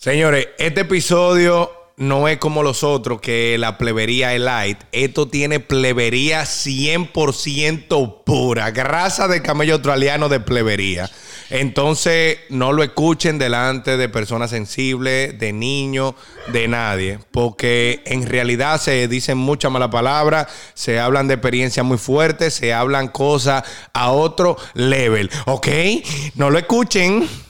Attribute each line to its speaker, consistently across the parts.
Speaker 1: Señores, este episodio no es como los otros, que la plebería es light. Esto tiene plebería 100% pura. Grasa de camello australiano de plebería. Entonces, no lo escuchen delante de personas sensibles, de niños, de nadie. Porque en realidad se dicen muchas malas palabras, se hablan de experiencias muy fuertes, se hablan cosas a otro level. ¿Ok? No lo escuchen.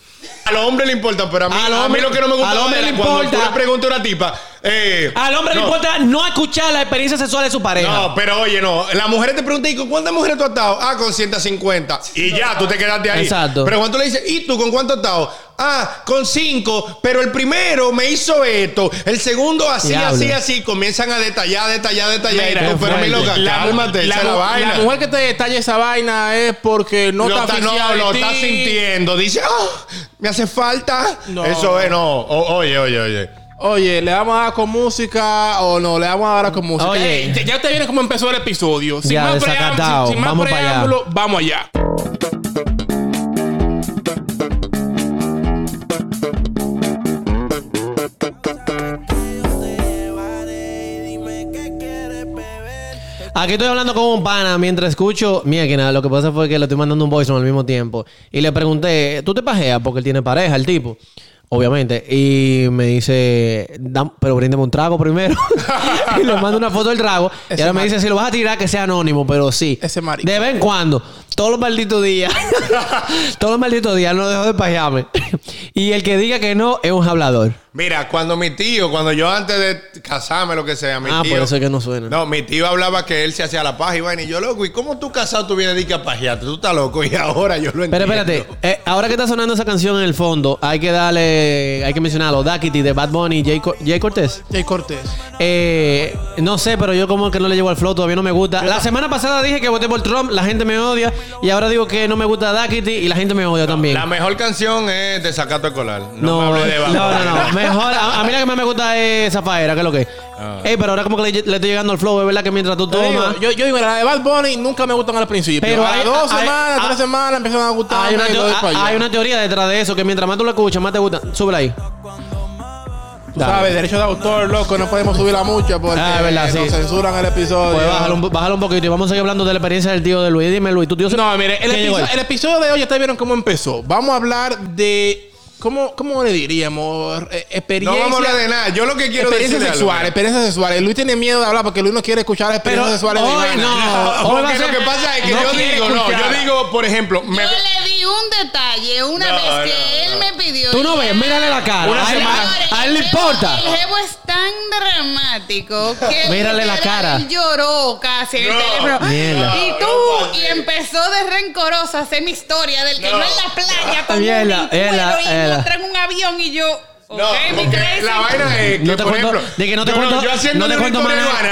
Speaker 1: Al hombre le importa, pero a mí,
Speaker 2: Al
Speaker 1: a mí
Speaker 2: hombre-
Speaker 1: lo que no me gusta
Speaker 2: al hombre le
Speaker 1: cuando
Speaker 2: importa.
Speaker 1: tú le preguntas a una tipa, eh,
Speaker 2: Al hombre le importa no escuchar la experiencia sexual de su pareja.
Speaker 1: No, pero oye, no. Las mujeres te preguntan, ¿y con cuántas mujeres tú has estado? Ah, con 150. Y ya, tú te quedaste ahí.
Speaker 2: Exacto.
Speaker 1: Pero cuando tú le dices, ¿y tú con cuánto has estado? Ah, con cinco. Pero el primero me hizo esto. El segundo así,
Speaker 2: Diablo.
Speaker 1: así, así. Comienzan a detallar, detallar, detallar.
Speaker 3: Mira,
Speaker 1: pero mi loca,
Speaker 3: La,
Speaker 1: cálmate,
Speaker 3: la,
Speaker 1: esa vaina.
Speaker 3: la mujer que te detalla esa vaina es porque no
Speaker 1: Lo
Speaker 3: está
Speaker 1: no, lo
Speaker 3: ti.
Speaker 1: está sintiendo. Dice, ah, me hace falta.
Speaker 3: No.
Speaker 1: Eso es, no. O- oye, oye, oye.
Speaker 3: Oye, ¿le vamos a dar con música o no? Le vamos a dar con música.
Speaker 2: Oye.
Speaker 3: Eh, ya- te viene como empezó el episodio. Sin
Speaker 2: Ya,
Speaker 3: más, preámbulo,
Speaker 2: desacatado.
Speaker 3: sin, sin más
Speaker 2: Vamos para allá.
Speaker 3: preámbulo, vamos allá.
Speaker 2: Aquí estoy hablando con un pana mientras escucho. Mira, que nada, lo que pasa fue que le estoy mandando un voice al mismo tiempo. Y le pregunté, ¿tú te pajeas? Porque él tiene pareja, el tipo. Obviamente. Y me dice, "Dam- pero bríndeme un trago primero. y le mando una foto del trago. y ahora me dice, si lo vas a tirar, que sea anónimo, pero sí.
Speaker 3: Ese marico.
Speaker 2: De vez en cuando. Todos los malditos días. todos los malditos días no dejo de pajearme. y el que diga que no es un hablador.
Speaker 1: Mira, cuando mi tío, cuando yo antes de casarme, lo que sea, mi
Speaker 2: Ah,
Speaker 1: tío.
Speaker 2: por eso es que no suena.
Speaker 1: No, mi tío hablaba que él se hacía la paja y vaina. Y yo, loco, ¿y cómo tú casado tú vienes que a pajearte? Tú estás loco. Y ahora yo lo
Speaker 2: Pero
Speaker 1: entiendo.
Speaker 2: espérate, eh, ahora que está sonando esa canción en el fondo, hay que darle, hay que mencionarlo, Daquiti de Bad Bunny y Jay, Cor- Jay Cortés.
Speaker 3: Jay Cortés.
Speaker 2: Eh, no sé, pero yo como que no le llevo al flow, todavía no me gusta. La semana pasada dije que voté por Trump, la gente me odia, y ahora digo que no me gusta Daquiti y la gente me odia también.
Speaker 1: La mejor canción es de Sacato Escolar. No,
Speaker 2: No,
Speaker 1: me de
Speaker 2: no, no, no. Mejor, a, a mí la que más me gusta es Zafaera, que es lo que es.
Speaker 1: Ah.
Speaker 2: Ey, pero ahora como que le, le estoy llegando al flow, es verdad que mientras tú
Speaker 3: digo,
Speaker 2: tomas...
Speaker 3: yo, yo digo, la de Bad Bunny nunca me gustan al principio.
Speaker 2: Pero
Speaker 3: a
Speaker 2: hay-
Speaker 3: dos
Speaker 2: hay-
Speaker 3: semanas,
Speaker 2: hay-
Speaker 3: tres semanas empiezan a gustar.
Speaker 2: Hay una, teo- hay una teoría detrás de eso, que mientras más tú lo escuchas, más te gusta. Súbela ahí.
Speaker 3: Tú sabes, derecho de autor, loco, no podemos subirla mucho porque
Speaker 2: Ah, verdad,
Speaker 3: nos
Speaker 2: sí.
Speaker 3: censuran el episodio.
Speaker 2: Pues bájalo, un, bájalo un poquito y vamos a seguir hablando de la experiencia del tío de Luis. Dime, Luis, tu tío
Speaker 3: No, mire, el
Speaker 2: ¿Qué llegó
Speaker 3: episodio, el episodio de hoy, ustedes vieron cómo empezó. Vamos a hablar de. ¿Cómo, cómo le diríamos? Eh,
Speaker 1: No
Speaker 3: experiencia.
Speaker 1: vamos a hablar de nada. Yo lo que quiero
Speaker 3: Experiencias
Speaker 1: decir
Speaker 3: sexuales, experiencias sexuales. Luis tiene miedo de hablar porque Luis no quiere escuchar experiencias sexuales de
Speaker 2: hoy
Speaker 3: Ivana.
Speaker 2: no. Hoy
Speaker 1: Porque lo que pasa es que
Speaker 3: no
Speaker 1: yo digo, no, yo digo, por ejemplo, me-
Speaker 4: Yo le di un detalle una
Speaker 1: No,
Speaker 4: vez que
Speaker 1: no,
Speaker 4: él
Speaker 1: no.
Speaker 4: me pidió.
Speaker 2: Tú no ves, mírale la cara.
Speaker 3: Una
Speaker 2: a, él,
Speaker 3: semana.
Speaker 2: a- a él le
Speaker 4: el jevo-
Speaker 2: importa.
Speaker 4: El jevo es tan dramático que.
Speaker 2: Mírale la cara.
Speaker 4: Él lloró casi en el
Speaker 1: No,
Speaker 4: teléfono.
Speaker 2: mierda.
Speaker 4: Y
Speaker 1: No,
Speaker 4: tú,
Speaker 1: no,
Speaker 4: y empezó de rencoroso a hacer mi historia del que
Speaker 1: No.
Speaker 4: no, en la playa con
Speaker 2: Mierda,
Speaker 4: un
Speaker 2: mierda,
Speaker 4: y montra en un avión y yo.
Speaker 1: No,
Speaker 4: ok, mi
Speaker 1: la vaina es que,
Speaker 2: No te
Speaker 1: por
Speaker 2: cuento-
Speaker 1: ejemplo,
Speaker 2: de que no te cuento-
Speaker 1: yo haciendo
Speaker 2: no te cuento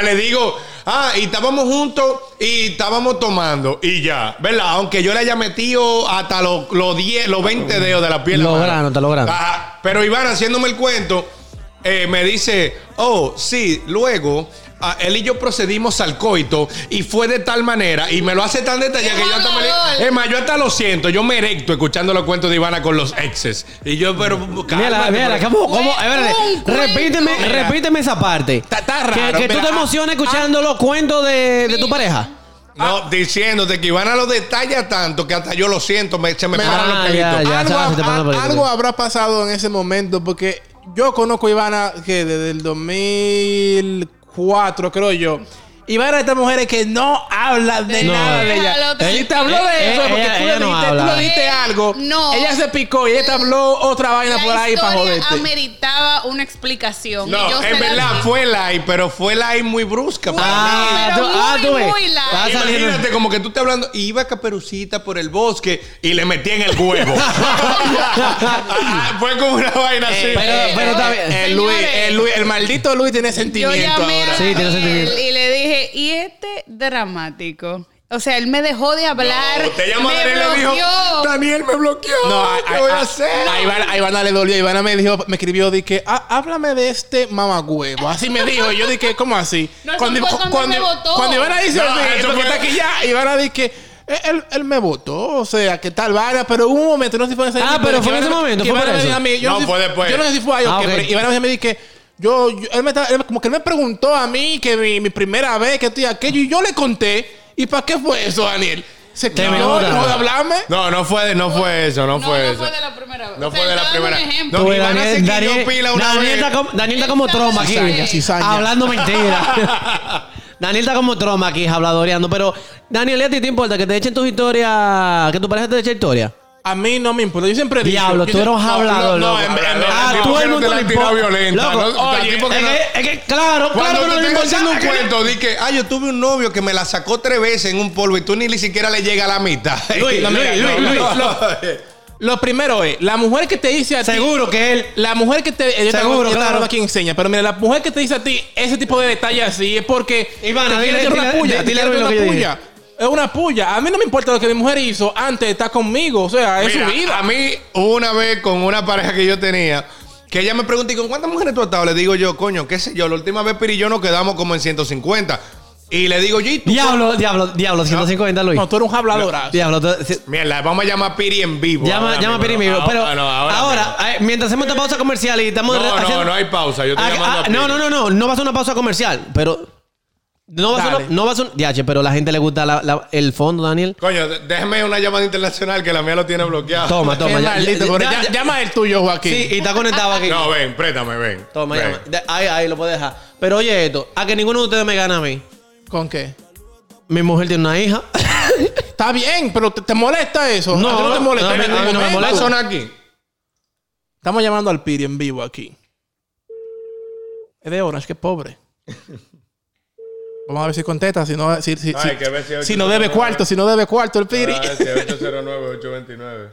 Speaker 1: le digo, ah, y estábamos juntos y estábamos tomando y ya, ¿verdad? Aunque yo le haya metido hasta los los 10, los 20 dedos de la piel.
Speaker 2: Lo
Speaker 1: hermano.
Speaker 2: grano, está lo grano.
Speaker 1: Ajá. Pero Iván, haciéndome el cuento, eh, me dice, oh, sí, luego... ah, él y yo procedimos al coito y fue de tal manera y me lo hace tan detallado que yo hasta me. Es más, yo hasta lo siento, yo me erecto escuchando los cuentos de Ivana con los exes. Y yo, pero.
Speaker 2: Mira, mira, ¿cómo, cómo? Repíteme,
Speaker 3: Mira.
Speaker 2: repíteme esa parte.
Speaker 3: Está- está
Speaker 2: que
Speaker 3: raro,
Speaker 2: que tú
Speaker 3: mira,
Speaker 2: te
Speaker 3: ah,
Speaker 2: emocionas escuchando los cuentos de, de tu pareja.
Speaker 1: No, diciéndote que Ivana lo detalla tanto que hasta yo lo siento, me, se me
Speaker 3: Mira,
Speaker 1: paran los
Speaker 2: ah,
Speaker 1: pelitos.
Speaker 2: ya, ya.
Speaker 3: algo,
Speaker 2: sabes, se te ponen los
Speaker 3: a-
Speaker 2: pelitos.
Speaker 3: algo habrá pasado en ese momento porque yo conozco a Ivana que desde el 2004, creo yo. Ivana es de estas mujeres que no habla de
Speaker 2: No.
Speaker 3: nada de ella. Ella te habló de
Speaker 2: Eh,
Speaker 3: eso
Speaker 2: eh,
Speaker 3: porque
Speaker 2: ella-
Speaker 3: tú,
Speaker 2: ella
Speaker 3: le
Speaker 2: no
Speaker 3: diste,
Speaker 2: habla.
Speaker 3: tú le diste algo.
Speaker 4: No.
Speaker 3: Ella se picó y ella te habló otra vaina
Speaker 4: La
Speaker 3: por ahí para joderte.
Speaker 4: ameritaba una explicación. y
Speaker 1: No,
Speaker 4: yo
Speaker 1: en verdad fue live, pero fue live muy brusca. para
Speaker 2: Ah,
Speaker 4: pero
Speaker 2: tú, ah,
Speaker 4: muy,
Speaker 2: tú ves.
Speaker 4: muy
Speaker 1: Imagínate como que tú estás hablando, iba caperucita por el bosque y le metí en el huevo. Ah, fue como una vaina así.
Speaker 2: pero- pero está bien.
Speaker 3: El, Luis, el, Luis- el maldito Luis tiene
Speaker 4: Yo
Speaker 3: sentimiento
Speaker 4: llamé
Speaker 3: ahora.
Speaker 4: a
Speaker 2: Sí, tiene sentimiento.
Speaker 4: y le ¿y este dramático? O sea, él me dejó de hablar.
Speaker 1: No, te llamó
Speaker 4: me
Speaker 1: Daniel y le dijo,
Speaker 4: bloqueó.
Speaker 1: Daniel me bloqueó.
Speaker 3: No, a,
Speaker 1: ¿qué voy a, hacer?
Speaker 3: A Ivana, a Ivana le dolió. Ivana me dijo, me escribió, dije, "Ah, háblame de este mamagüevo. Así me dijo. Y yo dije, ¿cómo así?
Speaker 4: No, eso fue cuando me votó.
Speaker 3: cuando Ivana dice
Speaker 1: No,
Speaker 3: así, porque está aquí ya, Ivana dice, Él, él- él me votó, o sea, que tal vaina, pero hubo un momento, no sé si fue en ese
Speaker 2: Ah, pero fue en ese momento, fue por
Speaker 3: Ivana me
Speaker 2: eso.
Speaker 3: dijo a mí, yo
Speaker 1: No,
Speaker 3: sé-
Speaker 1: fue después.
Speaker 3: Yo no sé si fue ahí
Speaker 2: Ah,
Speaker 3: qué,
Speaker 2: ok.
Speaker 3: pero Ivana me que yo, yo- él me estaba- él como que él me preguntó a mí que mi, mi primera vez que estoy aquello y yo le conté. ¿Y para qué fue eso, Daniel? Se quedó, dejó de hablarme.
Speaker 1: No, no fue, no fue eso, no,
Speaker 4: No,
Speaker 1: fue
Speaker 4: no
Speaker 1: eso.
Speaker 4: fue de la primera vez.
Speaker 1: No
Speaker 4: O sea,
Speaker 1: fue de la primera. No,
Speaker 2: Daniel, Daniel,
Speaker 1: pila una
Speaker 2: Daniel
Speaker 1: vez.
Speaker 2: está como, Daniel está como troma aquí. Hablando mentira. Daniel está como troma aquí, habladoreando. Pero, Daniel, ¿y a ti te importa que te echen tus historias? Que tu pareja te eche historia.
Speaker 3: A mí no me importa. Yo siempre dicho.
Speaker 2: Diablo, tú eres un hablador,
Speaker 3: No, en-
Speaker 2: tú
Speaker 1: porque
Speaker 2: el mundo le importa. es que, claro,
Speaker 1: Cuando
Speaker 2: claro que no le importa.
Speaker 1: un cuento, di que, ah, yo tuve un novio que me la sacó tres veces en un polvo y tú ni siquiera le llega a la mitad.
Speaker 3: Luis, Luis, Luis, lo- primero es, la mujer que te dice a ti.
Speaker 2: Seguro que él.
Speaker 3: La mujer que te. Yo
Speaker 2: Seguro,
Speaker 3: yo
Speaker 2: claro.
Speaker 3: aquí enseña, pero mira, la mujer que te dice a ti ese tipo de detalles así es porque.
Speaker 2: Ivana,
Speaker 3: te
Speaker 2: dile-
Speaker 3: echar una
Speaker 2: dile-
Speaker 3: puya.
Speaker 2: dile- dile
Speaker 3: una puya. Es una puya. A mí no me importa lo que mi mujer hizo antes de estar conmigo. O sea, es
Speaker 1: Mira,
Speaker 3: su vida.
Speaker 1: A mí, una vez con una pareja que yo tenía, que ella me preguntó, ¿y con cuántas mujeres tú has estado? Le digo yo, coño, qué sé yo, la última vez Piri y yo nos quedamos como en 150. Y le digo, yo, ¿y tú?
Speaker 2: Diablo, diablo, diablo, 150, Luis.
Speaker 3: No, tú eres un habladorazo.
Speaker 2: Diablo, tú- si-
Speaker 1: Mierda, vamos a llamar a Piri en vivo.
Speaker 2: Llama,
Speaker 1: ahora
Speaker 2: llama a Piri
Speaker 1: ¿no?
Speaker 2: Migo. Pero
Speaker 1: Ah, no,
Speaker 2: ahora, eh, mientras hacemos esta pausa comercial y estamos.
Speaker 1: No,
Speaker 2: re-
Speaker 1: no,
Speaker 2: haciendo-
Speaker 1: no hay pausa, yo estoy
Speaker 2: Ah,
Speaker 1: llamando a
Speaker 2: ah,
Speaker 1: Piri.
Speaker 2: No, no, no, no. No va a ser una pausa comercial. Pero. No va a una, no va a Diache, pero a la gente le gusta la- la- el fondo, Daniel.
Speaker 1: Coño, d- déjame una llamada internacional que la mía lo tiene bloqueado.
Speaker 2: Toma,
Speaker 3: Qué
Speaker 2: toma. ya-
Speaker 3: maldito,
Speaker 2: ya-
Speaker 3: pero
Speaker 2: ya-
Speaker 3: Llama el tuyo, Joaquín.
Speaker 2: Sí, y está conectado aquí.
Speaker 1: No, ven, préstame, ven.
Speaker 2: Toma,
Speaker 1: ven.
Speaker 2: llama. De- Ahí, ahí lo puedes dejar. Pero oye esto, a que ninguno de ustedes me gana a mí.
Speaker 3: ¿Con qué?
Speaker 2: Mi mujer tiene una hija.
Speaker 3: Está bien, pero ¿te, te molesta eso?
Speaker 2: No,
Speaker 3: ¿A ti no te molesta.
Speaker 2: no, a mí-
Speaker 3: en
Speaker 2: a mí
Speaker 3: ningún
Speaker 2: no me?
Speaker 1: ¿Va a
Speaker 2: molesta.
Speaker 1: sonar aquí?
Speaker 3: Estamos llamando al Piri en vivo aquí. Es de horas, que pobre. Vamos a ver si contesta, si no, si, si,
Speaker 1: No,
Speaker 3: si- no debe
Speaker 1: 809.
Speaker 3: cuarto, si no debe cuarto el Piri.
Speaker 1: Ah, sí, 809-829.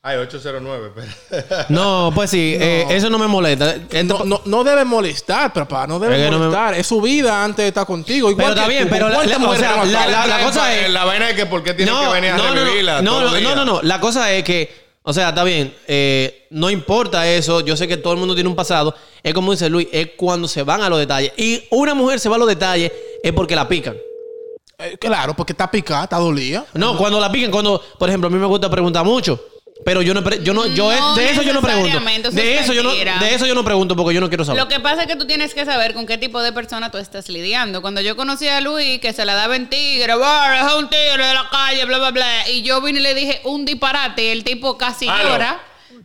Speaker 1: Ay, 809, espera.
Speaker 2: No, pues sí, eh, eso no me molesta.
Speaker 3: No, no, no debe molestar, papá. No debe
Speaker 2: Es que no me-
Speaker 3: molestar. Es su vida antes de estar contigo. Igual
Speaker 2: Pero está bien, pero
Speaker 3: ¿Con
Speaker 2: la- la- o sea, la-
Speaker 3: estado?
Speaker 2: la- la cosa es-
Speaker 1: La vaina es que ¿por qué tienen que venir a revivirla?
Speaker 2: no, no, no, no, no. La cosa es que, o sea, está bien. eh, no importa eso. Yo sé que todo el mundo tiene un pasado. Es como dice Luis, es cuando se van a los detalles. Y una mujer se va a los detalles es porque la pican.
Speaker 3: Eh, claro, porque está picada, está dolida.
Speaker 2: No, cuando la pican, cuando, por ejemplo, a mí me gusta preguntar mucho. Pero yo no, yo no, yo
Speaker 4: No
Speaker 2: de eso yo no pregunto. De
Speaker 4: es
Speaker 2: eso yo no, de eso yo no pregunto porque yo no quiero saber.
Speaker 4: Lo que pasa es que tú tienes que saber con qué tipo de persona tú estás lidiando. Cuando yo conocí a Luis, que se la daba en tigre, "Bah, es un tigre de la calle, bla, bla, bla. Y yo vine y le dije un disparate y el tipo casi llora.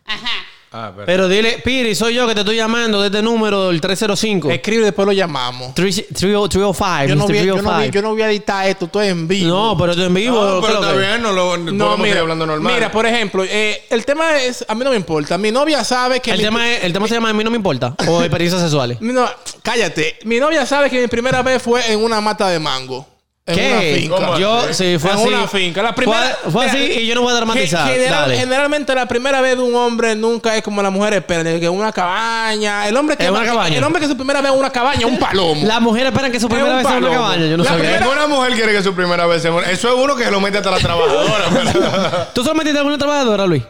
Speaker 4: Ajá.
Speaker 1: Ah.
Speaker 2: Pero dile, Piri, soy yo que te estoy llamando de este número, el 305.
Speaker 3: Escribe y después lo llamamos.
Speaker 2: 305, 305,
Speaker 3: Yo no,
Speaker 2: Mr.
Speaker 3: voy, yo, no voy,
Speaker 2: 305.
Speaker 3: yo no voy a editar esto, estoy en vivo.
Speaker 2: No, pero tú en vivo.
Speaker 1: No,
Speaker 2: ¿qué
Speaker 1: pero
Speaker 2: es lo
Speaker 1: está
Speaker 2: que?
Speaker 1: bien, no lo
Speaker 3: No,
Speaker 1: podemos seguir hablando normal.
Speaker 3: mira, por ejemplo, eh, el tema es, a mí no me importa. Mi novia sabe que
Speaker 2: El
Speaker 3: mi-
Speaker 2: tema, es- el tema se llama A mí no me importa. O experiencias sexuales.
Speaker 3: Mi no- cállate. Mi novia sabe que mi primera vez fue en una mata de mango. En una
Speaker 2: ¿Qué?
Speaker 3: finca.
Speaker 1: ¿Cómo?
Speaker 2: Yo, sí, fue
Speaker 3: en
Speaker 2: así.
Speaker 3: una finca. La primera,
Speaker 2: fue, fue así y yo no voy a dramatizar.
Speaker 3: Ge- general-
Speaker 2: Dale.
Speaker 3: generalmente la primera vez de un hombre nunca es como la mujer espera, que una cabaña. El hombre que
Speaker 2: una cabaña.
Speaker 3: El hombre que su primera vez en una cabaña, un palomo.
Speaker 2: Las mujeres esperan que su primera vez sea una cabaña. Yo no
Speaker 3: La
Speaker 2: sabía.
Speaker 3: primera-
Speaker 1: Ninguna mujer quiere que su primera vez sea... Eso es uno que se lo mete hasta la trabajadora. pero-
Speaker 2: ¿Tú solo metiste alguna trabajadora, Luis?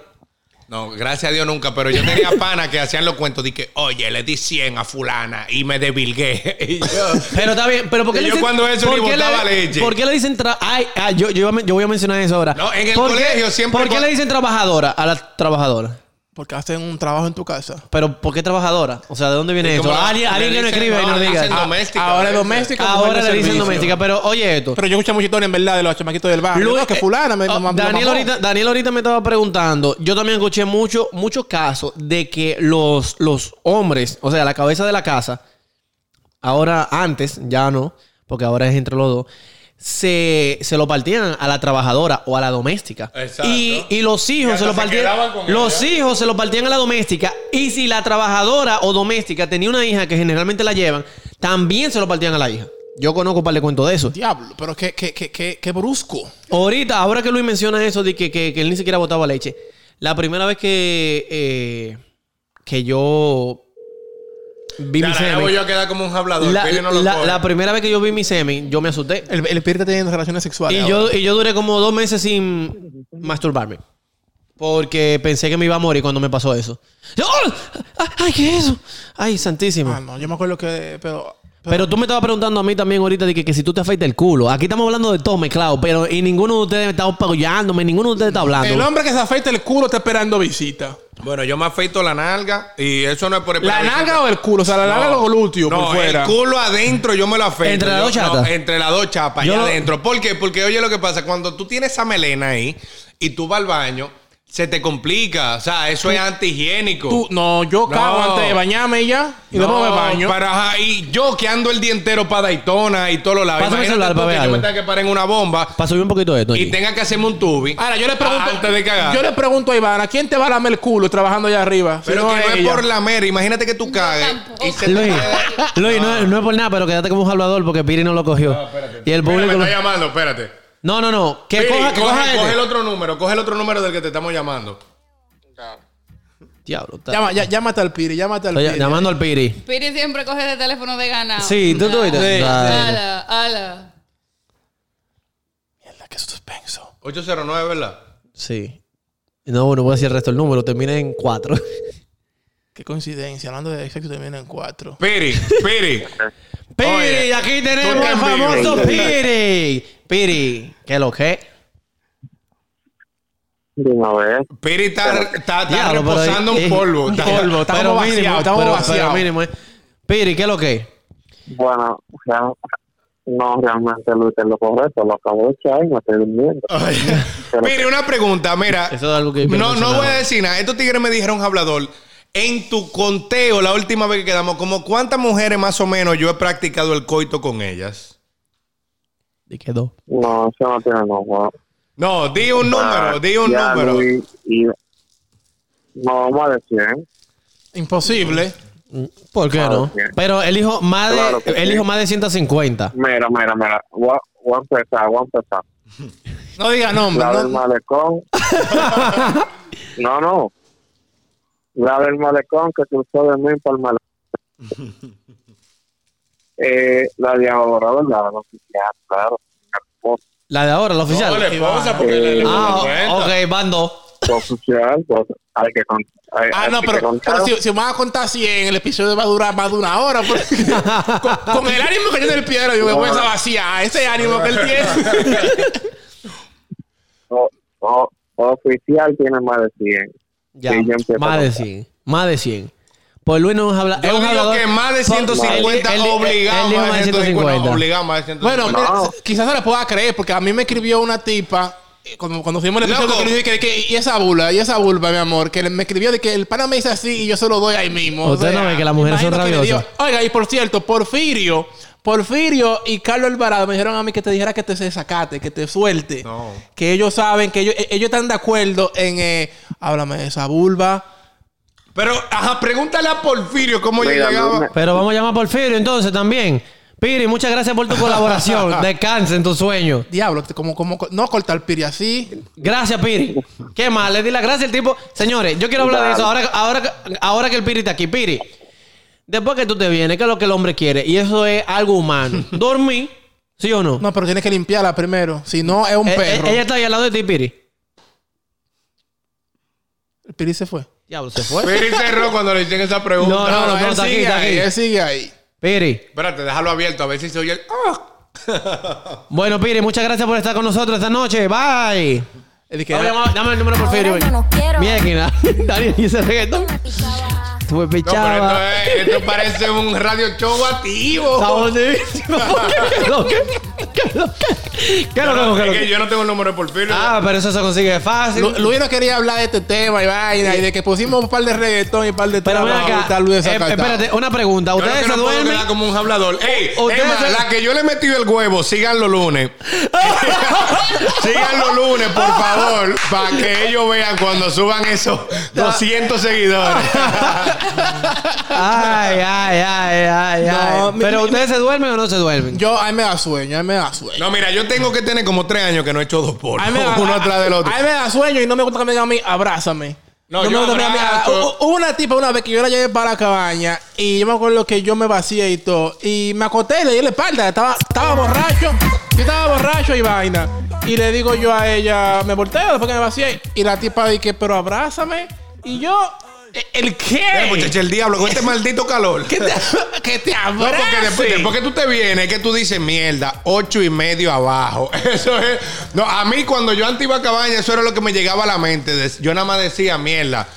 Speaker 1: No, gracias a Dios nunca, pero yo tenía panas que hacían los cuentos de que, oye, le di 100 a fulana y me debilgué. Y yo,
Speaker 2: Pero está bien. Pero ¿por qué
Speaker 1: Y
Speaker 2: le
Speaker 1: yo
Speaker 2: dicen,
Speaker 1: cuando eso
Speaker 2: ¿por
Speaker 1: ni
Speaker 2: qué
Speaker 1: botaba leche.
Speaker 2: ¿Por qué le dicen ay, ay, yo, yo, yo voy a mencionar eso ahora.
Speaker 1: No, en el
Speaker 2: ¿Por qué-
Speaker 1: colegio siempre
Speaker 2: ¿Por qué le dicen trabajadora a la trabajadora?
Speaker 3: Porque hacen un trabajo en tu casa.
Speaker 2: Pero ¿por qué trabajadora? O sea, ¿de dónde viene
Speaker 1: la-
Speaker 2: Alguien, alguien que nos escribe y
Speaker 1: no,
Speaker 2: nos diga. Ah,
Speaker 1: doméstica.
Speaker 3: Ahora es doméstica.
Speaker 2: Ahora le dicen doméstica. Pero oye esto.
Speaker 3: Pero yo escucho mucha historia en verdad de los chamaquitos del barrio.
Speaker 2: Luis,
Speaker 3: no, que
Speaker 2: eh,
Speaker 3: fulana me,
Speaker 2: oh,
Speaker 3: me- me
Speaker 2: Daniel, ahorita, Daniel ahorita me estaba preguntando. Yo también escuché mucho, muchos casos de que los, los hombres, o sea, la cabeza de la casa, ahora antes, ya no, porque ahora es entre los dos, se, se lo partían a la trabajadora o a la doméstica.
Speaker 1: Exacto.
Speaker 2: Y, y los hijos se lo partían. Los
Speaker 1: ella.
Speaker 2: hijos se lo partían a la doméstica. Y si la trabajadora o doméstica tenía una hija que generalmente la llevan, también se lo partían a la hija. Yo conozco un par de cuentos de eso.
Speaker 3: Diablo, pero qué, qué, qué, qué, qué brusco.
Speaker 2: Ahorita, ahora que Luis menciona eso de que, que- que él ni siquiera botaba leche, la primera vez que, eh, que yo vi
Speaker 1: Ya,
Speaker 2: mi
Speaker 1: ya voy yo a quedar como un hablador.
Speaker 2: la,
Speaker 1: Piri no lo
Speaker 2: la-
Speaker 1: coge.
Speaker 2: la primera vez que yo vi mi semen, yo me asusté.
Speaker 3: El, el espíritu está teniendo relaciones sexuales.
Speaker 2: Y
Speaker 3: ahora.
Speaker 2: yo, y yo duré como dos meses sin masturbarme. Porque pensé que me iba a morir cuando me pasó eso. Yo, ¡oh! ¡Ay, qué es eso! ¡Ay, santísimo!
Speaker 3: Ah, no, yo me acuerdo que. Pero.
Speaker 2: Pero tú me estabas preguntando a mí también ahorita de que, que si tú te afeitas el culo. Aquí estamos hablando de todo mezclado, pero y ninguno de ustedes está apoyándome, ninguno de ustedes está hablando.
Speaker 3: El hombre que se afeita el culo está esperando visita.
Speaker 1: Bueno, yo me afeito la nalga y eso no es por
Speaker 3: ¿La
Speaker 1: esperar
Speaker 3: nalga o el culo? O sea, la nalga o los glúteos
Speaker 1: No,
Speaker 3: por fuera.
Speaker 1: el culo adentro yo me lo afeito.
Speaker 2: ¿Entre las dos chapas?
Speaker 1: no, entre las dos chapas,
Speaker 2: Yo
Speaker 1: allá adentro. ¿Por qué? Porque oye lo que pasa, cuando tú tienes esa melena ahí y tú vas al baño, se te complica. O sea, eso es antihigiénico.
Speaker 3: Tú- no, yo cago
Speaker 1: No.
Speaker 3: antes de bañarme y ya. Y después me baño.
Speaker 1: Pero, ajá, y yo que ando el día entero para Daytona y todos los lados.
Speaker 2: Pásame el celular para
Speaker 1: que
Speaker 2: ver
Speaker 1: yo me tenga que parar en una bomba
Speaker 2: Para subir un poquito de esto.
Speaker 1: y
Speaker 2: aquí.
Speaker 1: tenga que hacerme un tubi.
Speaker 3: Ahora, yo le pregunto.
Speaker 1: Antes de cagar.
Speaker 3: Yo le pregunto a Ivana, ¿quién te va a lamer el culo trabajando allá arriba? Si
Speaker 1: Pero que no es
Speaker 3: ella.
Speaker 1: por la mera. Imagínate que tú cagues y se te
Speaker 2: Luis, Luis, no, es- no es por nada, pero quédate como un hablador porque Piri no lo cogió. y el
Speaker 1: Mira,
Speaker 2: público.
Speaker 1: me
Speaker 2: lo-
Speaker 1: está llamando, espérate.
Speaker 2: No, no, no. Que
Speaker 1: Piri,
Speaker 2: coja, que
Speaker 1: coge,
Speaker 2: coja
Speaker 1: coge
Speaker 2: este.
Speaker 1: el otro número, coge el otro número del que te estamos llamando.
Speaker 2: Diablo, está-
Speaker 3: Llama, ya- llámate al Piri, llámate al
Speaker 2: Estoy
Speaker 3: Piri.
Speaker 2: llamando al Piri.
Speaker 4: Piri siempre coge de teléfono de ganado.
Speaker 2: Sí, tú tú
Speaker 3: Sí.
Speaker 2: Dale.
Speaker 4: Ala, ala.
Speaker 3: Mierda, qué suspenso.
Speaker 1: 809, ¿verdad?
Speaker 2: Sí. No, no voy a decir el resto del número. Termina en 4.
Speaker 3: Qué coincidencia. Hablando de sexo termina en cuatro.
Speaker 1: Piri, Piri.
Speaker 2: Piri,
Speaker 1: Oye,
Speaker 2: aquí tenemos
Speaker 1: te
Speaker 2: al famoso. Piri. Piri, ¿qué es lo que?
Speaker 1: Piri está, está, está
Speaker 2: pero
Speaker 1: reposando
Speaker 2: ahí-
Speaker 1: un polvo.
Speaker 3: un
Speaker 1: Está-
Speaker 3: polvo. Estamos
Speaker 2: Pero mínimo,
Speaker 3: estamos
Speaker 2: pero-
Speaker 3: vaciados.
Speaker 2: pero mínimo, eh. Piri, ¿qué es lo que?
Speaker 5: Bueno, o sea, no realmente lo hice lo correcto, lo acabo de echar y me estoy durmiendo. Pero-
Speaker 1: Piri, una pregunta, mira.
Speaker 2: Eso es algo que
Speaker 1: No, no voy a decir nada. Estos tigres me dijeron hablador. En tu conteo, la última vez que quedamos, como cuántas mujeres más o menos yo he practicado el coito con ellas.
Speaker 2: Y quedó.
Speaker 5: No, eso no tiene nombre.
Speaker 1: No, di un número, di un
Speaker 5: Ya,
Speaker 1: número.
Speaker 5: Luis, y- no, vamos a decir, ¿eh?
Speaker 3: Imposible.
Speaker 2: ¿Por qué no? Pero elijo más de,
Speaker 5: Claro sí.
Speaker 2: elijo más de 150.
Speaker 5: Mira, mira, mira. Voy a, empezar, voy a empezar.
Speaker 3: No diga nombre.
Speaker 5: La del
Speaker 3: No,
Speaker 5: malecón. no, no. La del malecón que cruzó de mí para el malecón. eh, la de ahora, ¿verdad? La oficial, claro.
Speaker 2: La de ahora, la oficial.
Speaker 1: No, la esposa, porque le, le
Speaker 2: ah, ok.
Speaker 5: La oficial, pues, hay que contar. Hay,
Speaker 3: Ah,
Speaker 5: hay
Speaker 3: no, pero,
Speaker 5: contar.
Speaker 3: pero si, si van a contar 100, el episodio va a durar más de una hora. porque- con, con el ánimo que tiene el piedra, yo me voy a vaciar. Ese ánimo que él tiene.
Speaker 5: O- o- oficial tiene más de 100.
Speaker 2: Ya, más
Speaker 5: a
Speaker 2: de
Speaker 5: contar.
Speaker 2: 100. Más de 100. Pues Luis no es habla es
Speaker 1: Yo
Speaker 2: un
Speaker 1: digo
Speaker 2: hablador.
Speaker 1: que más de
Speaker 2: Por-
Speaker 1: 150
Speaker 2: él- él- él-
Speaker 1: obligado
Speaker 2: él dijo
Speaker 1: más de 150. Obligado más de 150.
Speaker 3: Bueno,
Speaker 5: No.
Speaker 3: mira, quizás se le pueda creer, porque a mí me escribió una tipa. eh, Cuando, cuando fuimos el episodio que le dije que, que- y esa bula, y esa vulva, mi amor, que me escribió de que el pana me dice así y yo se lo doy ahí mismo.
Speaker 2: Usted no ve que las mujeres son rabiosas.
Speaker 3: Oiga, y por cierto, Porfirio, Porfirio y Carlos Alvarado me dijeron a mí que te dijera que te se sacate, que te suelte.
Speaker 1: No.
Speaker 3: Que ellos saben, que ellos, ellos están de acuerdo en, eh, háblame de esa vulva.
Speaker 1: Pero, ajá, pregúntale a Porfirio cómo yo
Speaker 5: Mira,
Speaker 1: llegaba.
Speaker 2: Pero vamos a llamar a Porfirio entonces también. Piri, muchas gracias por tu colaboración. Descansa en tu sueño.
Speaker 3: Diablo, como, como, no cortar piri así.
Speaker 2: Gracias, Piri. ¿Qué más? Le di las gracias al tipo. Señores, yo quiero hablar de eso ahora, ahora, ahora que el Piri está aquí. Piri, después que tú te vienes, ¿qué es lo que el hombre quiere? Y eso es algo humano. Dormir, ¿sí o no?
Speaker 3: No, pero tienes que limpiarla primero. Si no, es un
Speaker 2: Eh, eh,
Speaker 3: perro.
Speaker 2: ella está ahí al lado de ti, Piri.
Speaker 3: Piri se fue.
Speaker 2: Diablo, se fue.
Speaker 1: Piri cerró cuando le hicieron esa pregunta.
Speaker 2: No, no, no,
Speaker 3: él
Speaker 2: está aquí,
Speaker 3: sigue
Speaker 2: está
Speaker 3: ahí,
Speaker 2: aquí.
Speaker 3: él sigue ahí.
Speaker 2: Piri.
Speaker 1: Espérate, déjalo abierto a ver si se oye el. ¡Ah!
Speaker 2: Bueno, Piri, muchas gracias por estar con nosotros esta noche. Bye. Dame el número por Piri.
Speaker 6: No quiero.
Speaker 2: Mierda. Daniel y ese reggaetón. Tú me
Speaker 1: No, pero
Speaker 2: pichabas.
Speaker 1: esto, es- esto parece un radio show activo.
Speaker 2: Está buenísimo. ¿Qué es lo que? ¿Qué es lo que? ¿Qué es lo que?
Speaker 1: No, yo no tengo el número de Porfirio.
Speaker 2: Ah, pero eso se consigue fácil.
Speaker 3: Lu- Luis no quería hablar de este tema y vaina, y de que pusimos un par de reggaetón y un par de tal, Luis
Speaker 2: eh, espérate, una pregunta.
Speaker 1: Yo
Speaker 2: ¿Ustedes
Speaker 1: que
Speaker 2: se
Speaker 1: no puedo
Speaker 2: duermen?
Speaker 1: quedar como un hablador. Ey, más,
Speaker 2: se-
Speaker 1: la que yo le he metido el huevo, sigan los lunes. sigan los lunes, por favor, para que ellos vean cuando suban esos 200 seguidores.
Speaker 2: Ay, ay, ay, ay,
Speaker 3: No,
Speaker 2: ay.
Speaker 3: mi-
Speaker 2: Pero
Speaker 3: mi-
Speaker 2: ustedes se duermen o no se duermen?
Speaker 3: Yo, a mí me da sueño, a mí me da sueño.
Speaker 1: no, mira, yo tengo que tener como tres años que no he hecho dos por
Speaker 3: me da-
Speaker 1: uno atrás del otro.
Speaker 3: A mí me da sueño y no me gusta que me digan a mí, abrázame.
Speaker 1: No,
Speaker 3: me
Speaker 1: yo
Speaker 3: gusta que me digan a mí,
Speaker 1: abrazo.
Speaker 3: ah, Hubo una tipa una vez que yo la llevé para la cabaña y yo me acuerdo que yo me vacié y todo. Y me acosté y le di la espalda. Estaba, estaba borracho. Yo estaba borracho y vaina. Y le digo yo a ella, me volteo después que me vacié. Y la tipa dije, pero abrázame. Y yo, ¿El qué?
Speaker 1: muchacho, el diablo, con este maldito calor.
Speaker 3: Que te, que te
Speaker 1: No, porque después,
Speaker 3: abrace.
Speaker 1: después que tú te vienes, que tú dices mierda, ocho y medio abajo. Eso es. No, a mí cuando yo antes iba a cabaña, eso era lo que me llegaba a la mente. Yo nada más decía mierda,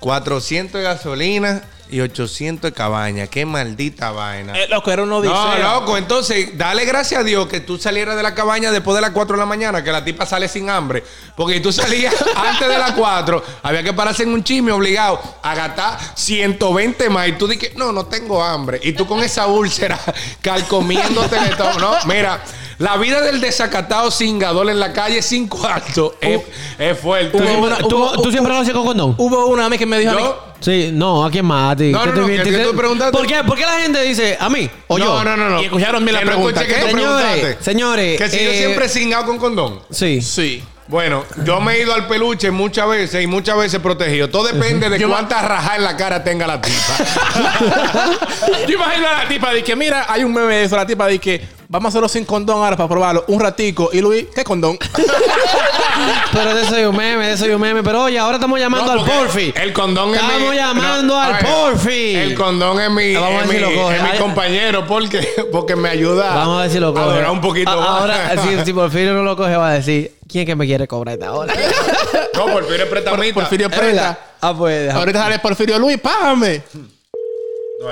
Speaker 1: 400 de gasolina y 800 de cabaña. Qué maldita vaina.
Speaker 3: Eh, loco, era uno
Speaker 1: no, loco, entonces dale gracias a Dios que tú salieras de la cabaña después de las 4 de la mañana, que la tipa sale sin hambre. Porque si tú salías antes de las 4, había que pararse en un chisme obligado a gastar 120 más. Y tú dices, no, no tengo hambre. Y tú con esa úlcera calcomiéndote de todo. No, mira, la vida del desacatado cingador en la calle sin cuarto es, es fuerte.
Speaker 2: ¿Tú,
Speaker 3: Hubo
Speaker 2: tú-
Speaker 3: hubo-
Speaker 2: tú siempre lo haces con condón?
Speaker 3: Hubo una a mí que me dijo a mí,
Speaker 1: ¿Yo?
Speaker 2: Sí, no, ¿a quién más? A ti.
Speaker 1: No,
Speaker 2: ¿Qué
Speaker 1: no,
Speaker 2: te-
Speaker 1: no,
Speaker 2: te-
Speaker 1: que- que
Speaker 2: te-
Speaker 1: tú preguntaste.
Speaker 2: ¿Por qué? ¿Por qué la gente dice a mí o yo?
Speaker 1: no, no, no, no.
Speaker 3: Y escucharon bien la
Speaker 1: Que no
Speaker 3: pregunta.
Speaker 1: escuché que
Speaker 3: ¿Qué?
Speaker 1: tú
Speaker 2: Señores,
Speaker 1: preguntaste.
Speaker 2: señores,
Speaker 1: Que si yo
Speaker 2: eh,
Speaker 1: siempre he cingado con condón.
Speaker 2: Sí.
Speaker 3: Sí.
Speaker 1: Bueno, yo me he ido al peluche muchas veces y muchas veces protegido. Todo depende de
Speaker 3: Yo-
Speaker 1: cuánta raja en la cara tenga la tipa.
Speaker 3: Yo imagino a la tipa de que, mira, hay un meme de eso, la tipa de que vamos a hacerlo sin condón ahora para probarlo un ratico. Y Luis, ¿qué condón?
Speaker 2: Pero de eso hay un meme, de eso hay un meme. Pero oye, ahora estamos llamando
Speaker 1: No,
Speaker 2: al Porfi.
Speaker 1: El condón es mi.
Speaker 2: Estamos llamando al
Speaker 1: a ver,
Speaker 2: Porfi.
Speaker 1: El condón es mi,
Speaker 2: Vamos a ver si lo coge.
Speaker 1: es mi compañero porque, porque me ayuda
Speaker 2: Vamos a ver si lo coge.
Speaker 1: durar un poquito
Speaker 2: A-
Speaker 1: más.
Speaker 2: Ahora, si, si Porfirio no lo coge, va a decir: ¿Quién es que me quiere cobrar esta hora?
Speaker 1: No, Porfirio es pretamita.
Speaker 3: Porfirio
Speaker 2: Es.
Speaker 3: Preta.
Speaker 2: Ah, pues. déjame.
Speaker 3: Ahorita sale Porfirio Luis, págame.